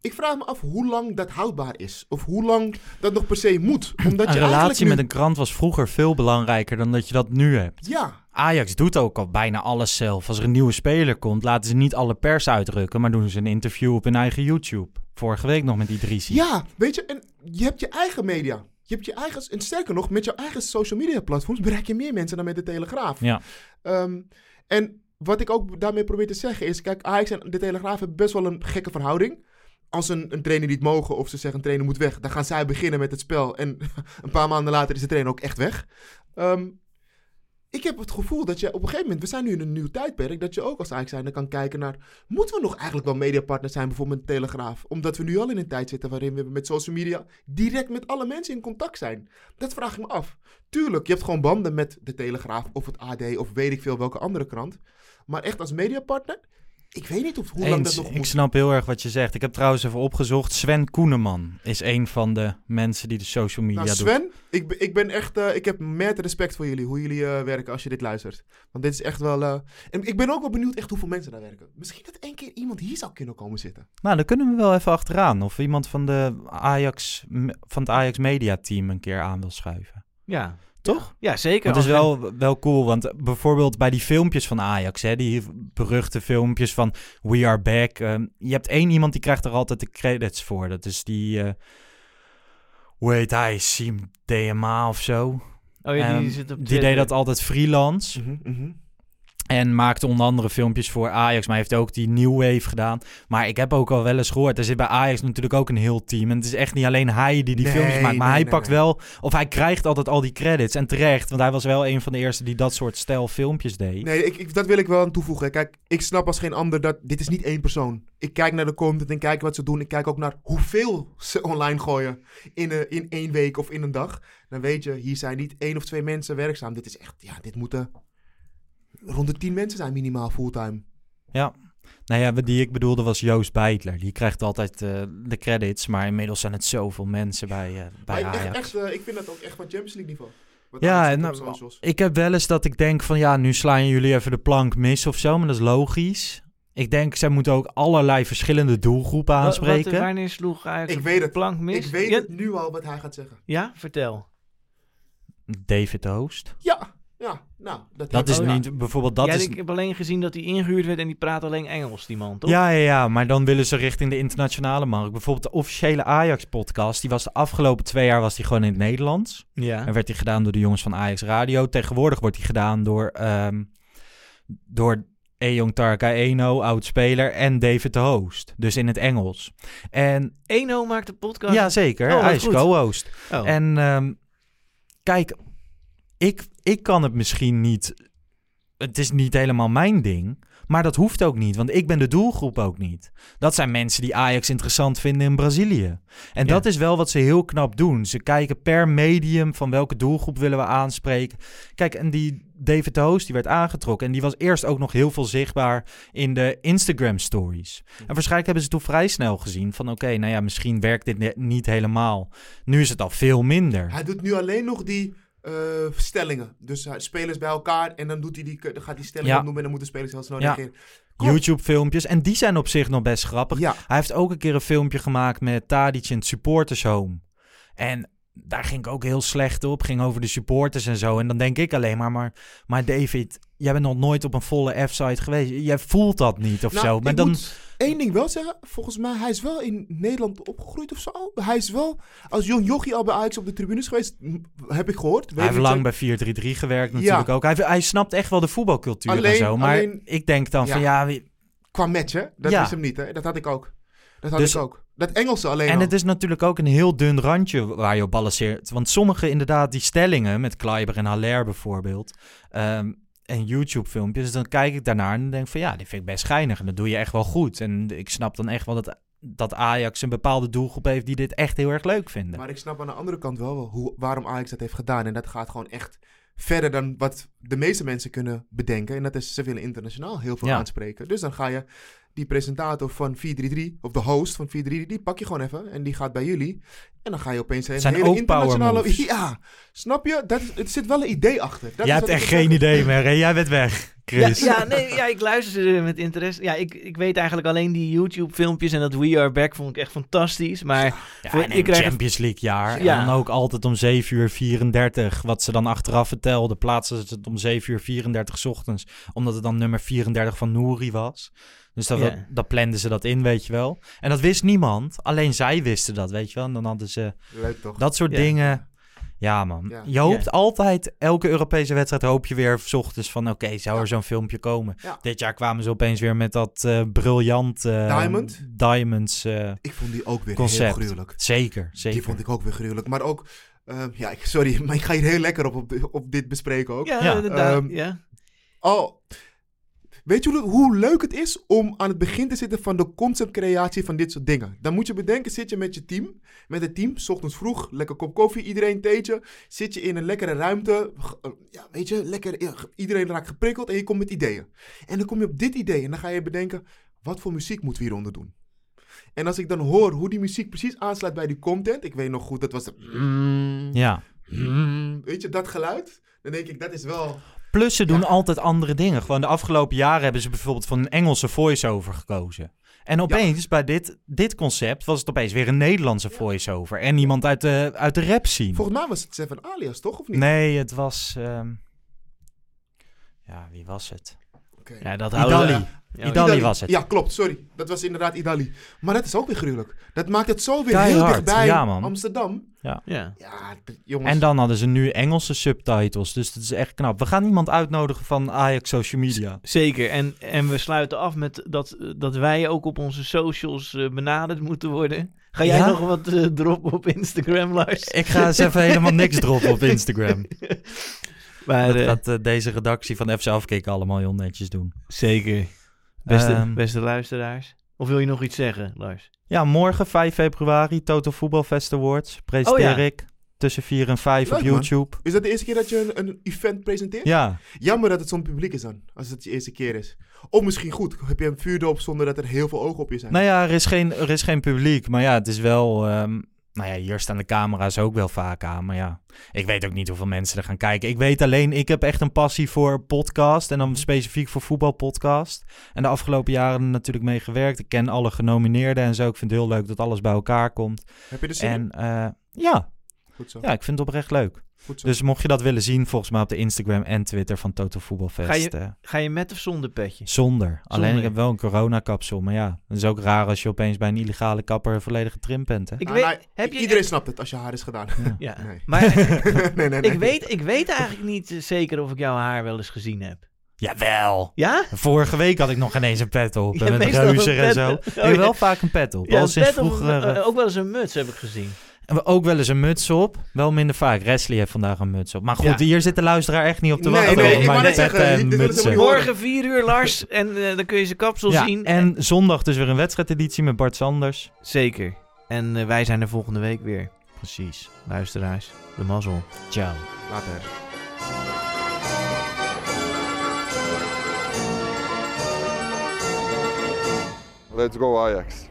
Ik vraag me af hoe lang dat houdbaar is. Of hoe lang dat nog per se moet. Omdat een je relatie nu- met een krant was vroeger veel belangrijker dan dat je dat nu hebt. Ja, Ajax doet ook al bijna alles zelf. Als er een nieuwe speler komt, laten ze niet alle pers uitdrukken, maar doen ze een interview op hun eigen YouTube. Vorige week nog met Idrissi. ja, weet je, en je hebt je eigen media. Je hebt je eigen, en sterker nog, met jouw eigen social media platforms bereik je meer mensen dan met de Telegraaf. Ja. Ehm, en wat ik ook daarmee probeer te zeggen is, kijk, Ajax en de Telegraaf hebben best wel een gekke verhouding. Als een, een trainer niet mogen of ze zeggen een trainer moet weg, dan gaan zij beginnen met het spel. En een paar maanden later is de trainer ook echt weg. Ehm, ik heb het gevoel dat je op een gegeven moment, we zijn nu in een nieuw tijdperk, dat je ook als Ajax kan kijken naar, moeten we nog eigenlijk wel mediapartners zijn, bijvoorbeeld met Telegraaf? Omdat we nu al in een tijd zitten waarin we met social media direct met alle mensen in contact zijn. Dat vraag ik me af. Tuurlijk, je hebt gewoon banden met de Telegraaf of het AD of weet ik veel welke andere krant. Maar echt als mediapartner, ik weet niet of, hoe lang dat nog ik moet. snap heel erg wat je zegt. Ik heb trouwens even opgezocht. Sven Koeneman is een van de mensen die de social media Nou, doet. Sven, ik, ben- ik ben echt, eh, ik heb met respect voor jullie, hoe jullie eh, werken als je dit luistert. Want dit is echt wel, eh, en ik ben ook wel benieuwd echt hoeveel mensen daar werken. Misschien dat één keer iemand hier zou kunnen komen zitten. Nou, dan kunnen we wel even achteraan. Of iemand van, de Ajax, van het Ajax Media Team een keer aan wil schuiven. Ja. Toch? Ja, zeker. Het is wel, wel cool, want bijvoorbeeld bij die filmpjes van Ajax, hè, die beruchte filmpjes van We Are Back. ehm, je hebt één iemand die krijgt er altijd de credits voor. Dat is die, eh, hoe heet hij, Siem DMA of zo. Oh ja, die Ehm, zit op Die deed dat altijd freelance. Mhm, En maakte onder andere filmpjes voor Ajax, maar heeft ook die New Wave gedaan. Maar ik heb ook al wel eens gehoord, er zit bij Ajax natuurlijk ook een heel team. En het is echt niet alleen hij die die Nee, filmpjes maakt, maar nee, hij nee, pakt wel, of hij krijgt altijd al die credits. En terecht, want hij was wel een van de eerste die dat soort stijl filmpjes deed. Nee, ik, ik, dat wil ik wel aan toevoegen. Kijk, ik snap als geen ander dat dit is niet één persoon. Ik kijk naar de content en kijk wat ze doen. Ik kijk ook naar hoeveel ze online gooien in, een- in één week of in een dag. Dan weet je, hier zijn niet één of twee mensen werkzaam. Dit is echt, ja, dit moeten rond de tien mensen zijn minimaal fulltime. Ja. Nou ja, die ik bedoelde was Joost Beitler. Die krijgt altijd eh, de credits, maar inmiddels zijn het zoveel mensen bij, eh, bij Maar Ajax. echt, echt, eh, ik vind dat ook echt van Champions League niveau. Wat Ja, nou, ik heb wel eens dat ik denk van ja, nu slaan jullie even de plank mis of zo, maar dat is logisch. Ik denk, zij moeten ook allerlei verschillende doelgroepen aanspreken. Wat, wanneer sloeg Ajax Ik weet de het. plank mis? Ik weet ja, het nu al wat hij gaat zeggen. ja, vertel. David Hoost. Ja, ja, nou. Dat, Dat is niet, bijvoorbeeld, dat ja, is... Ik heb alleen gezien dat hij ingehuurd werd en die praat alleen Engels, die man, toch? Ja, ja, ja, maar dan willen ze richting de internationale markt. Bijvoorbeeld de officiële Ajax-podcast, die was de afgelopen twee jaar was die gewoon in het Nederlands. Ja. En werd die gedaan door de jongens van Ajax Radio. Tegenwoordig wordt die gedaan door, ehm door Ejong Tarka Eno, oud-speler, en David de Host. Dus in het Engels. En Eno maakt de podcast. Ja, zeker. Oh, Hij is co-host. Oh. En ehm, kijk, ik, ik kan het misschien niet... Het is niet helemaal mijn ding. Maar dat hoeft ook niet, want ik ben de doelgroep ook niet. Dat zijn mensen die Ajax interessant vinden in Brazilië. En Ja. dat is wel wat ze heel knap doen. Ze kijken per medium van welke doelgroep willen we aanspreken. Kijk, en die David de Host die werd aangetrokken. En die was eerst ook nog heel veel zichtbaar in de Instagram stories. En waarschijnlijk hebben ze toen vrij snel gezien van... oké, nou ja, misschien werkt dit niet helemaal. Nu is het al veel minder. Hij doet nu alleen nog die eh, stellingen. Dus hij- spelers bij elkaar en dan, doet hij die, dan gaat hij stellingen Ja. noemen en dan moeten spelers heel snel Ja. reageren. Kom. YouTube-filmpjes. En die zijn op zich nog best grappig. Hij heeft ook een keer een filmpje gemaakt met Tadic in het supporters home. En daar ging ik ook heel slecht op. Ging over de supporters en zo. En dan denk ik alleen maar, maar, maar David, jij bent nog nooit op een volle F-site geweest. Jij voelt dat niet of Nou, zo. Maar dan, één ding wel zeggen. Volgens mij, hij is wel in Nederland opgegroeid of zo. Hij is wel als jong jochie al bij Ajax op de tribunes geweest. Heb ik gehoord. Weet hij heeft lang bij 4-3-3 gewerkt natuurlijk ook. Hij, hij snapt echt wel de voetbalcultuur en zo. Maar alleen- ik denk dan van Ja. Qua match, hè? Dat Ja. is hem niet, hè? Dat had ik ook. Dat had Dus- ik ook. Dat Engelse alleen En al. het is natuurlijk ook een heel dun randje waar je op balanceert. Want sommige inderdaad, die stellingen met Kleiber en Haller bijvoorbeeld... ehm, en YouTube-filmpjes, dan kijk ik daarnaar en denk van... ja, die vind ik best schijnig en dat doe je echt wel goed. En ik snap dan echt wel dat, dat Ajax een bepaalde doelgroep heeft... die dit echt heel erg leuk vinden. Maar ik snap aan de andere kant wel, wel hoe, waarom Ajax dat heeft gedaan. En dat gaat gewoon echt verder dan wat de meeste mensen kunnen bedenken. En dat is, ze willen internationaal heel veel Ja. aanspreken. Dus dan ga je die presentator van 433, of de host van 433, die pak je gewoon even en die gaat bij jullie. En dan ga je opeens een zijn hele ook internationale... Ja, snap je? Dat is, er zit wel een idee achter. Dat Jij is hebt echt geen zeggen. idee meer, hè? Jij bent weg, Chris. Ja, ja, nee, ja, ik luister ze met interesse. Ja, ik, ik weet eigenlijk alleen die YouTube-filmpjes en dat We Are Back vond ik echt fantastisch. Maar Ja, voor- en ik een krijg Champions League jaar. Ja. En dan ook altijd om 7 uur 34. Wat ze dan achteraf vertelden, plaatsen ze het om 7 uur 34 's ochtends. Omdat het dan nummer 34 van Nouri was. Dus dat, Ja. dat planden ze dat in, weet je wel. En dat wist niemand. Alleen zij wisten dat, weet je wel. En dan hadden ze Leuk toch? dat soort dingen. Ja, man. Ja. Je hoopt altijd, elke Europese wedstrijd hoop je weer 's ochtends van... Oké, zou er zo'n filmpje komen? Ja. Dit jaar kwamen ze opeens weer met dat eh briljant... eh, Diamond? Diamonds eh, Ik vond die ook weer concept. heel gruwelijk. Zeker, zeker. Die vond ik ook weer gruwelijk. Maar ook, ehm, ja, ik, sorry, maar ik ga hier heel lekker op, op, op dit bespreken ook. ja, Ja. Ehm, ja. Oh, weet je hoe, hoe leuk het is om aan het begin te zitten van de conceptcreatie van dit soort dingen? Dan moet je bedenken, zit je met je team, met het team, 's ochtends vroeg, lekker kop koffie, iedereen theetje, zit je in een lekkere ruimte, eh, ja, weet je, lekker, iedereen raakt geprikkeld en je komt met ideeën. En dan kom je op dit idee en dan ga je bedenken, wat voor muziek moeten we hieronder doen? En als ik dan hoor hoe die muziek precies aansluit bij die content, ik weet nog goed, dat was de... Ja. Weet je, dat geluid? Dan denk ik, dat is wel... Plus ze doen altijd andere dingen. Gewoon de afgelopen jaren hebben ze bijvoorbeeld van een Engelse voice-over gekozen. En opeens bij dit, dit concept was het opeens weer een Nederlandse voice-over. En iemand uit de, uit de rap scene. Volgens mij was het Seven Alias, toch? Of niet? Nee, het was... ehm, Ja, wie was het? Oké. ja, dat Idali. Idali, was het. Ja, klopt, sorry. Dat was inderdaad Idali. Maar dat is ook weer gruwelijk. Dat maakt het zo weer Keihard, heel dichtbij ja, man. Amsterdam. Ja. Ja, jongens. En dan hadden ze nu Engelse subtitles. Dus dat is echt knap. We gaan iemand uitnodigen van Ajax Social Media. Zeker. En, en we sluiten af met dat, dat wij ook op onze socials eh, benaderd moeten worden. Ga jij Ja? nog wat eh, droppen op Instagram, Lars? Ik ga eens even helemaal niks droppen op Instagram. Maar, Dat eh, gaat deze redactie van FC Afkikken allemaal heel netjes doen. zeker. Beste, Ehm, beste luisteraars. Of wil je nog iets zeggen, Lars? Ja, morgen 5 februari, Total Football Fest Awards. Presenteer Oh ja. ik tussen 4 en 5 op man. YouTube. Is dat de eerste keer dat je een, een event presenteert? Ja, Jammer dat het zonder publiek is dan. Als het je eerste keer is. Of misschien goed. Heb je een vuurdoop zonder dat er heel veel ogen op je zijn? nou ja, er is geen, er is geen publiek. Maar ja, het is wel... ehm, nou ja, hier staan de camera's ook wel vaak aan. Maar ja, ik weet ook niet hoeveel mensen er gaan kijken. Ik weet alleen, ik heb echt een passie voor podcast. En dan specifiek voor voetbalpodcast. En de afgelopen jaren natuurlijk mee gewerkt. Ik ken alle genomineerden en zo. Ik vind het heel leuk dat alles bij elkaar komt. Heb je er zin in? En eh, ja, Goed zo. ja, ik vind het oprecht leuk. Goed zo. Dus mocht je dat willen zien, volgens mij op de Instagram en Twitter van Total Football Fest. Ga je- eh, Ga je met of zonder petje? zonder. Alleen ik heb wel een coronakapsel. Maar ja, het is ook raar als je opeens bij een illegale kapper een volledige trim bent. Hè? Ik Ah, weet, nou, heb je, Iedereen snapt het als je haar is gedaan. Ja, Nee. maar nee, nee, nee. ik, weet, ik weet eigenlijk niet eh, zeker of ik jouw haar wel eens gezien heb. Jawel. Ja? Vorige week had ik nog ineens een pet op. Ja, en met reuzer en zo. op. Ik Oh, heb wel vaak een pet op. Ja, al een sinds pet of- vroeger. eh, ook wel eens een muts heb ik gezien. En we ook wel eens een muts op. Wel minder vaak. Wesley heeft vandaag een muts op. Maar goed, Ja. hier zit de luisteraar echt niet op te Nee, wachten. nee, wou mijn net zeggen, niet Morgen 4 uur, Lars. En eh, dan kun je zijn kapsel Ja, zien. en zondag dus weer een wedstrijdeditie met Bart Sanders. Zeker. En eh, wij zijn er volgende week weer. Precies. Luisteraars, de mazzel. Ciao. Later. Let's go Ajax.